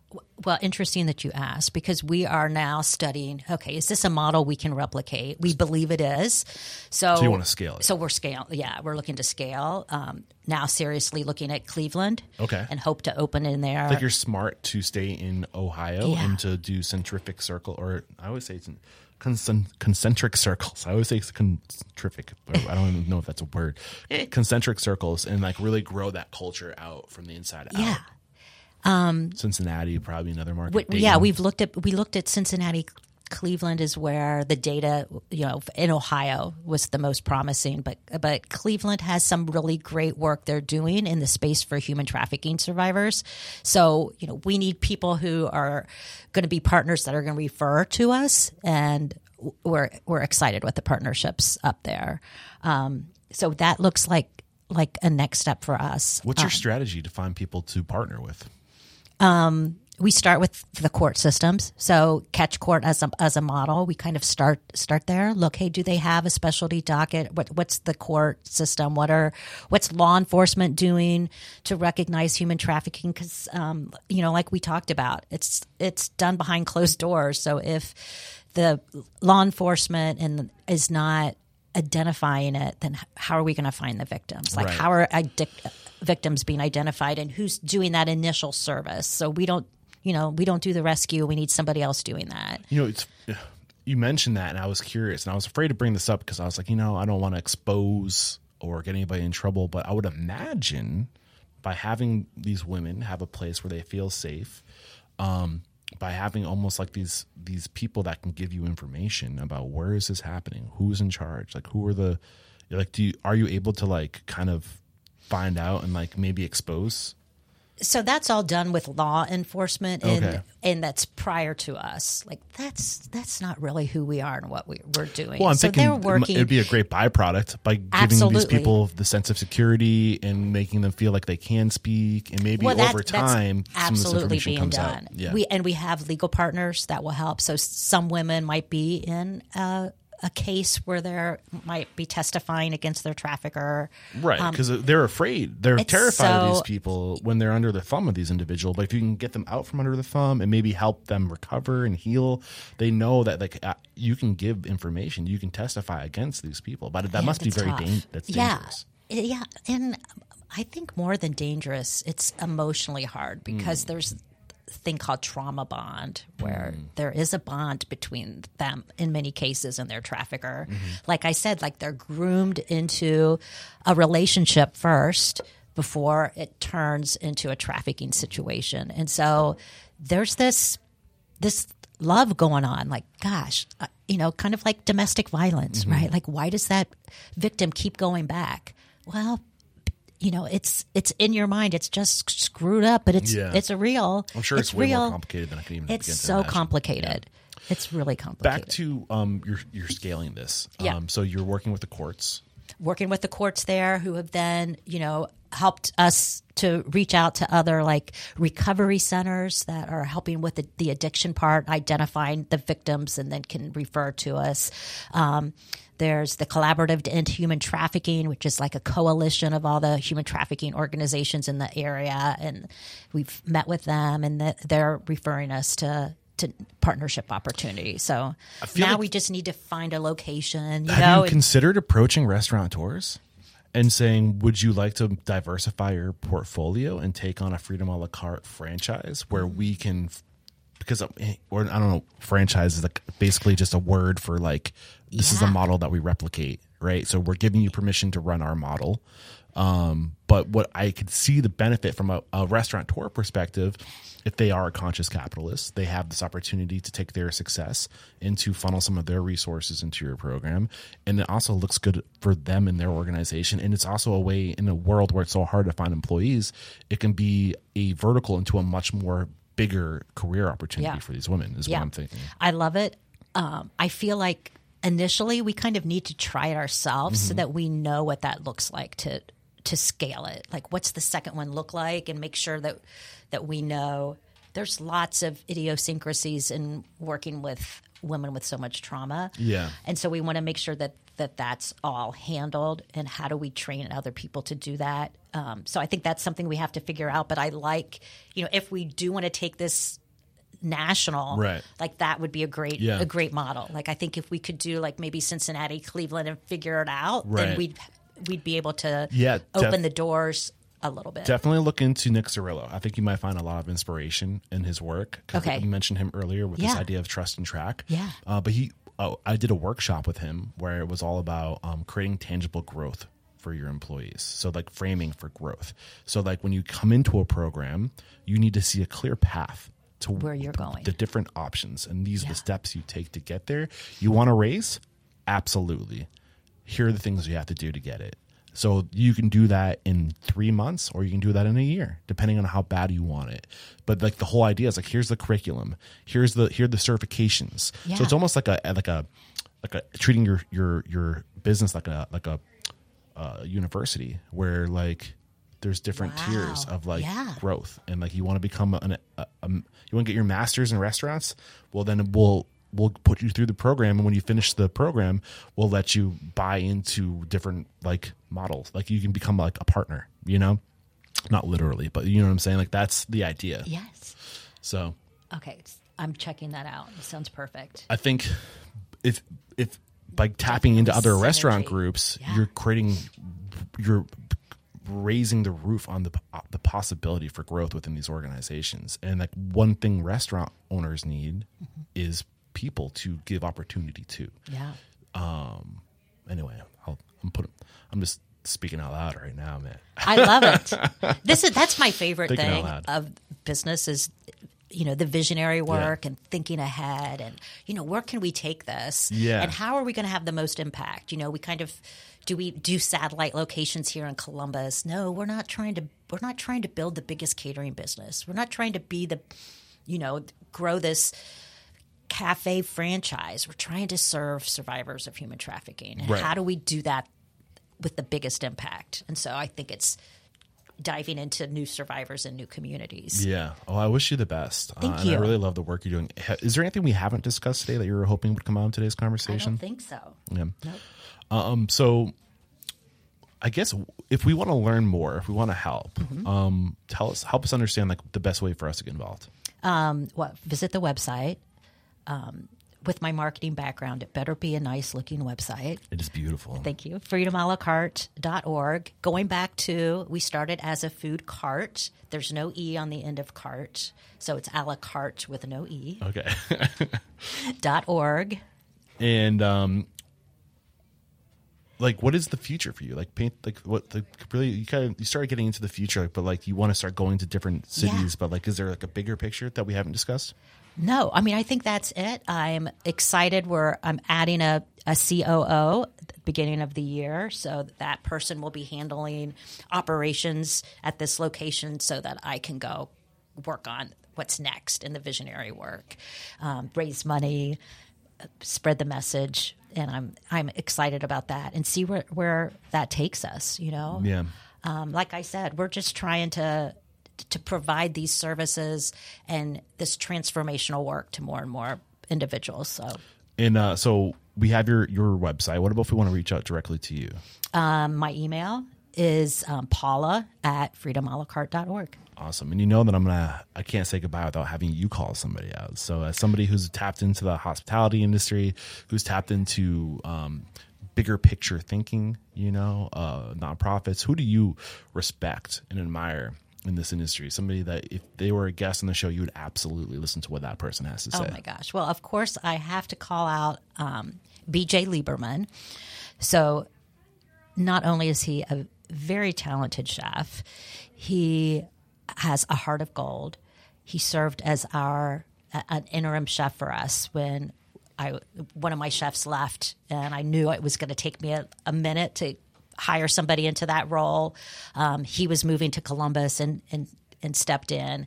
Well, interesting that you asked because we are now studying. Okay, is this a model we can replicate? We believe it is. So, So you wanna scale it. So we're scale. Yeah, we're looking to scale. Um, now, seriously looking at Cleveland. Okay. And hope to open in there. Like you're smart to stay in Ohio Yeah. and to do centrific circle, or I always say it's concen- concentric circles. I always say it's concentric. I don't even know if that's a word. (laughs) concentric circles and like really grow that culture out from the inside yeah. out. Um, Cincinnati, probably another market. W- yeah, we've looked at we looked at Cincinnati. Cleveland is where the data, you know, in Ohio was the most promising, but but Cleveland has some really great work they're doing in the space for human trafficking survivors. So, you know, we need people who are going to be partners that are going to refer to us, and we're we're excited with the partnerships up there. Um, so that looks like like a next step for us. What's your strategy to find people to partner with? We start with the court systems. So catch court as a as a model, we kind of start start there. Look, hey, do they have a specialty docket? What what's the court system? What are what's law enforcement doing to recognize human trafficking? Because um, you know, like we talked about, it's it's done behind closed doors. So if the law enforcement and is not identifying it, then how are we going to find the victims? Like Right. how are idec- victims being identified and who's doing that initial service? So we don't, you know, we don't do the rescue. We need somebody else doing that. You know, it's you mentioned that, and I was curious, and I was afraid to bring this up because I was like, you know, I don't want to expose or get anybody in trouble, but I would imagine by having these women have a place where they feel safe, um, by having almost like these these people that can give you information about where is this happening, who's in charge, like who are the like, do you are you able to like kind of find out and like maybe expose? So that's all done with law enforcement, and Okay. and that's prior to us. Like that's that's not really who we are and what we, we're doing. Well, I'm so thinking they're it m- working. it'd be a great byproduct by giving Absolutely. these people the sense of security and making them feel like they can speak, and maybe well, that- over time, some of this absolutely being comes done. out. Yeah, We and we have legal partners that will help. So some women might be in a, a case where they might be testifying against their trafficker. right, because they're afraid, they're um, terrified of these people when they're under the thumb of these individuals. But if you can get them out from under the thumb and maybe help them recover and heal, they know that like uh, you can give information, you can testify against these people. But that must be very tough. dan- that's yeah. dangerous. Yeah, and I think more than dangerous, it's emotionally hard because Mm. there's thing called trauma bond where Mm. there is a bond between them in many cases and their trafficker. Mm-hmm. Like I said, like they're groomed into a relationship first before it turns into a trafficking situation. And so there's this this love going on like gosh uh, you know kind of like domestic violence Mm-hmm. right like why does that victim keep going back well you know it's it's in your mind it's just screwed up but it's Yeah. it's a real I'm sure it's, it's way more complicated than I can even. it's begin to so imagine. complicated it's really complicated Back to um, you're you're scaling this. Yeah. Um, so you're working with the courts. working with the courts there who have then you know helped us to reach out to other like recovery centers that are helping with the, the addiction part identifying the victims and then can refer to us um, There's the Collaborative to End Human Trafficking, which is like a coalition of all the human trafficking organizations in the area, and we've met with them, and the, they're referring us to to partnership opportunities. So now like- we just need to find a location. You Have know, you considered approaching restaurateurs and saying, would you like to diversify your portfolio and take on a Freedom a la Cart franchise where we can, because, eh, or I don't know, franchise is like basically just a word for like, this is a model that we replicate, right? So we're giving you permission to run our model. Um, but what I could see the benefit from a, a restaurateur perspective, if they are a conscious capitalist, they have this opportunity to take their success and to funnel some of their resources into your program. And it also looks good for them and their organization. And it's also a way in a world where it's so hard to find employees, it can be a vertical into a much more bigger career opportunity Yeah. for these women, is what I'm thinking. I love it. Um, I feel like initially we kind of need to try it ourselves Mm-hmm. so that we know what that looks like to to scale it. Like, what's the second one look like, and make sure that that we know. There's lots of idiosyncrasies in working with women with so much trauma. Yeah. and so we want to make sure that that that's all handled. And how do we train other people to do that? Um, so I think that's something we have to figure out. But I like, you know, if we do want to take this national Right. like that would be a great Yeah. a great model like i think if we could do like maybe cincinnati cleveland and figure it out Right. then we'd we'd be able to Yeah, open def- the doors a little bit Definitely look into Nick Sarillo. I think you might find a lot of inspiration in his work. Okay. You mentioned him earlier with this idea of trust and track. Yeah. Uh, but he, oh, I did a workshop with him where it was all about um, creating tangible growth for your employees. So like framing for growth. So like when you come into a program, you need to see a clear path to Where you're going. the different options, and these are the steps you take to get there. You want to raise? Absolutely. Here are the things you have to do to get it. So you can do that in three months, or you can do that in a year, depending on how bad you want it. But like the whole idea is like, here's the curriculum, here's the here are the certifications. Yeah. So it's almost like a like a like a treating your your your business like a like a uh, university where like there's different Wow. tiers of like Yeah. growth. And like you want to become an a, a, um, you want to get your masters in restaurants? Well then we'll we'll put you through the program. And when you finish the program we'll let you buy into different like models. Like you can become like a partner you know? Not literally but you know what i'm saying? Like that's the idea. Yes. So. Okay i'm checking that out. It sounds perfect. I think if if by tapping into other Definitely restaurant groups, Yeah. you're creating, you're raising the roof on the the possibility for growth within these organizations. And like one thing restaurant owners need Mm-hmm. is people to give opportunity to. yeah Um. Anyway, I'll, I'm putting, I'm just speaking out loud right now, man. I love it. (laughs) This is that's my favorite Thinking thing of business is you know the visionary work and thinking ahead and you know where can we take this Yeah. and how are we going to have the most impact you know we kind of do we do satellite locations here in Columbus no we're not trying to we're not trying to build the biggest catering business we're not trying to be the you know grow this cafe franchise we're trying to serve survivors of human trafficking and Right. how do we do that with the biggest impact. And so I think it's diving into new survivors and new communities. Yeah. Oh, I wish you the best. Thank uh, And I really love the work you're doing. Is there anything we haven't discussed today that you were hoping would come out in today's conversation? I don't think so. Yeah. Um, so I guess if we want to learn more, if we want to help, Mm-hmm. um, tell us, help us understand like the best way for us to get involved. Um, what visit the website. Um, with my marketing background, it better be a nice looking website. It is beautiful. Thank you. FreedomAlaCart.org. Going back to, we started as a food cart. There's no E on the end of cart. So it's a la carte with no E. Okay. (laughs) Dot org. and, um, like, what is the future for you? Like, paint, like, what, like, really, you kind of, you started getting into the future, but like, you want to start going to different cities, but like, is there like a bigger picture that we haven't discussed? No, I mean I think that's it. I'm excited. We're I'm adding a, a COO at the beginning of the year, so that person will be handling operations at this location, so that I can go work on what's next in the visionary work, um, raise money, spread the message, and I'm I'm excited about that and see where where that takes us. You know, Yeah. um, like I said, we're just trying to to provide these services and this transformational work to more and more individuals. So And uh, so we have your your website. What about if we want to reach out directly to you? Um, my email is um, paula at freedomalacart.org. Awesome. And you know that I'm gonna I can't say goodbye without having you call somebody out. So as somebody who's tapped into the hospitality industry, who's tapped into um, bigger picture thinking, you know, uh, nonprofits, who do you respect and admire in this industry? Somebody that if they were a guest on the show, you would absolutely listen to what that person has to say. Oh my gosh. Well, of course, I have to call out um, BJ Lieberman. So, not only is he a very talented chef, he has a heart of gold. He served as our a- an interim chef for us when I one of my chefs left, and I knew it was going to take me a, a minute to hire somebody into that role. Um, he was moving to Columbus and and and stepped in.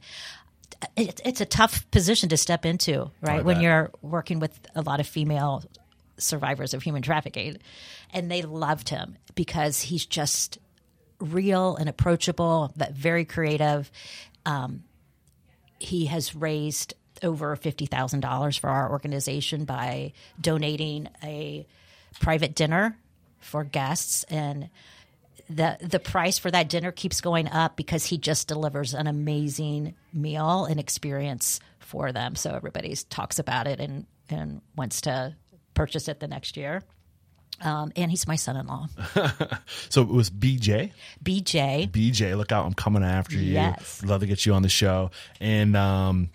It, it's a tough position to step into, right? When you're working with a lot of female survivors of human trafficking, and they loved him because he's just real and approachable, but very creative. Um, he has raised over fifty thousand dollars for our organization by donating a private dinner for guests and the the price for that dinner keeps going up because he just delivers an amazing meal and experience for them. So everybody talks about it and and wants to purchase it the next year. Um, and he's my son-in-law, (laughs) So it was BJ. BJ. BJ, look out! I'm coming after you. Yes. love to get you on the show. And um,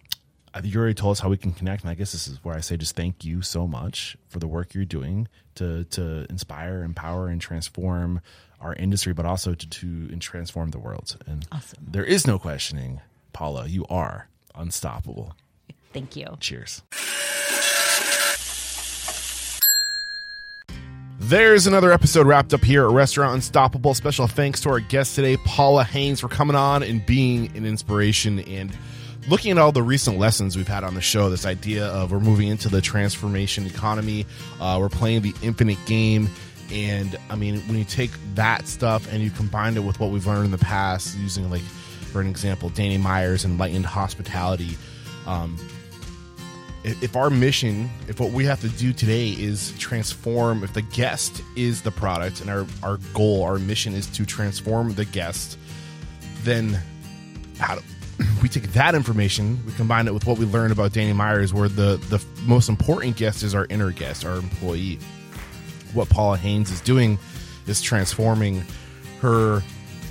you already told us how we can connect. And I guess this is where I say just thank you so much for the work you're doing to to inspire, empower, and transform our industry, but also to to and transform the world. And Awesome. there is no questioning, Paula. You are unstoppable. Thank you. Cheers. There's another episode wrapped up here at Restaurant Unstoppable. Special thanks to our guest today, Paula Haines, for coming on and being an inspiration and looking at all the recent lessons we've had on the show. This idea of we're moving into the transformation economy, uh, we're playing the infinite game. And I mean, when you take that stuff and you combine it with what we've learned in the past, using like, for an example, Danny Meyer's Enlightened Hospitality, um, if our mission, if what we have to do today is transform, if the guest is the product and our, our goal, our mission is to transform the guest, then how do, (clears throat) we take that information, we combine it with what we learned about Danny Meyer's, where the, the most important guest is our inner guest, our employee. What Paula Haines is doing is transforming her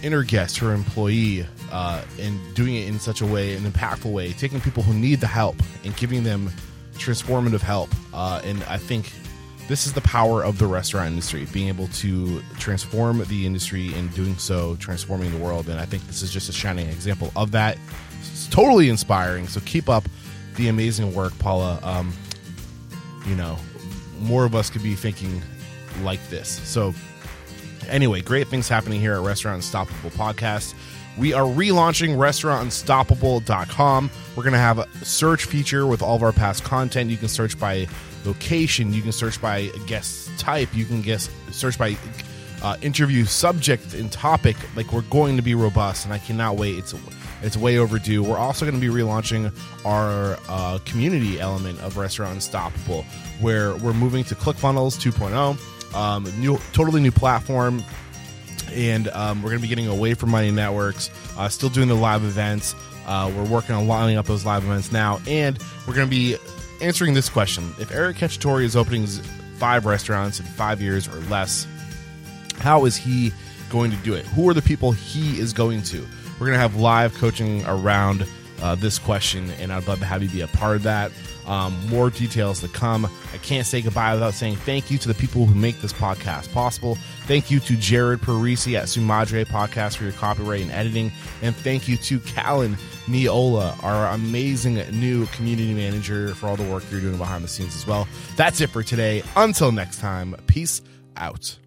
inner guest, her employee, uh, and doing it in such a way, an impactful way, taking people who need the help and giving them transformative help. Uh, and I think this is the power of the restaurant industry, being able to transform the industry and doing so, transforming the world. And I think this is just a shining example of that. It's totally inspiring. So keep up the amazing work, Paula. Um, you know, more of us could be thinking like this. So anyway, great things happening here at Restaurant Unstoppable Podcast. We are relaunching restaurantunstoppable.com. We're going to have a search feature with all of our past content. You can search by location, you can search by guest type, you can guess search by uh, interview subject and topic. Like we're going to be robust, and I cannot wait. It's it's way overdue. We're also going to be relaunching our uh, community element of Restaurant Unstoppable, where we're moving to ClickFunnels 2.0, um, new, totally new platform and um, we're going to be getting away from money networks uh, still doing the live events. Uh, we're working on lining up those live events now and we're going to be answering this question. If eric cacciatore is opening five restaurants in five years or less how is he going to do it? Who are the people he is going to? We're going to have live coaching around uh, this question and i'd love to have you be a part of that um, more details to come. I can't say goodbye without saying thank you to the people who make this podcast possible. Thank you to Jared Parisi at Sumadre Podcast for your copyright and editing. And thank you to Callan Neola, our amazing new community manager, for all the work you're doing behind the scenes as well. That's it for today. Until next time, peace out.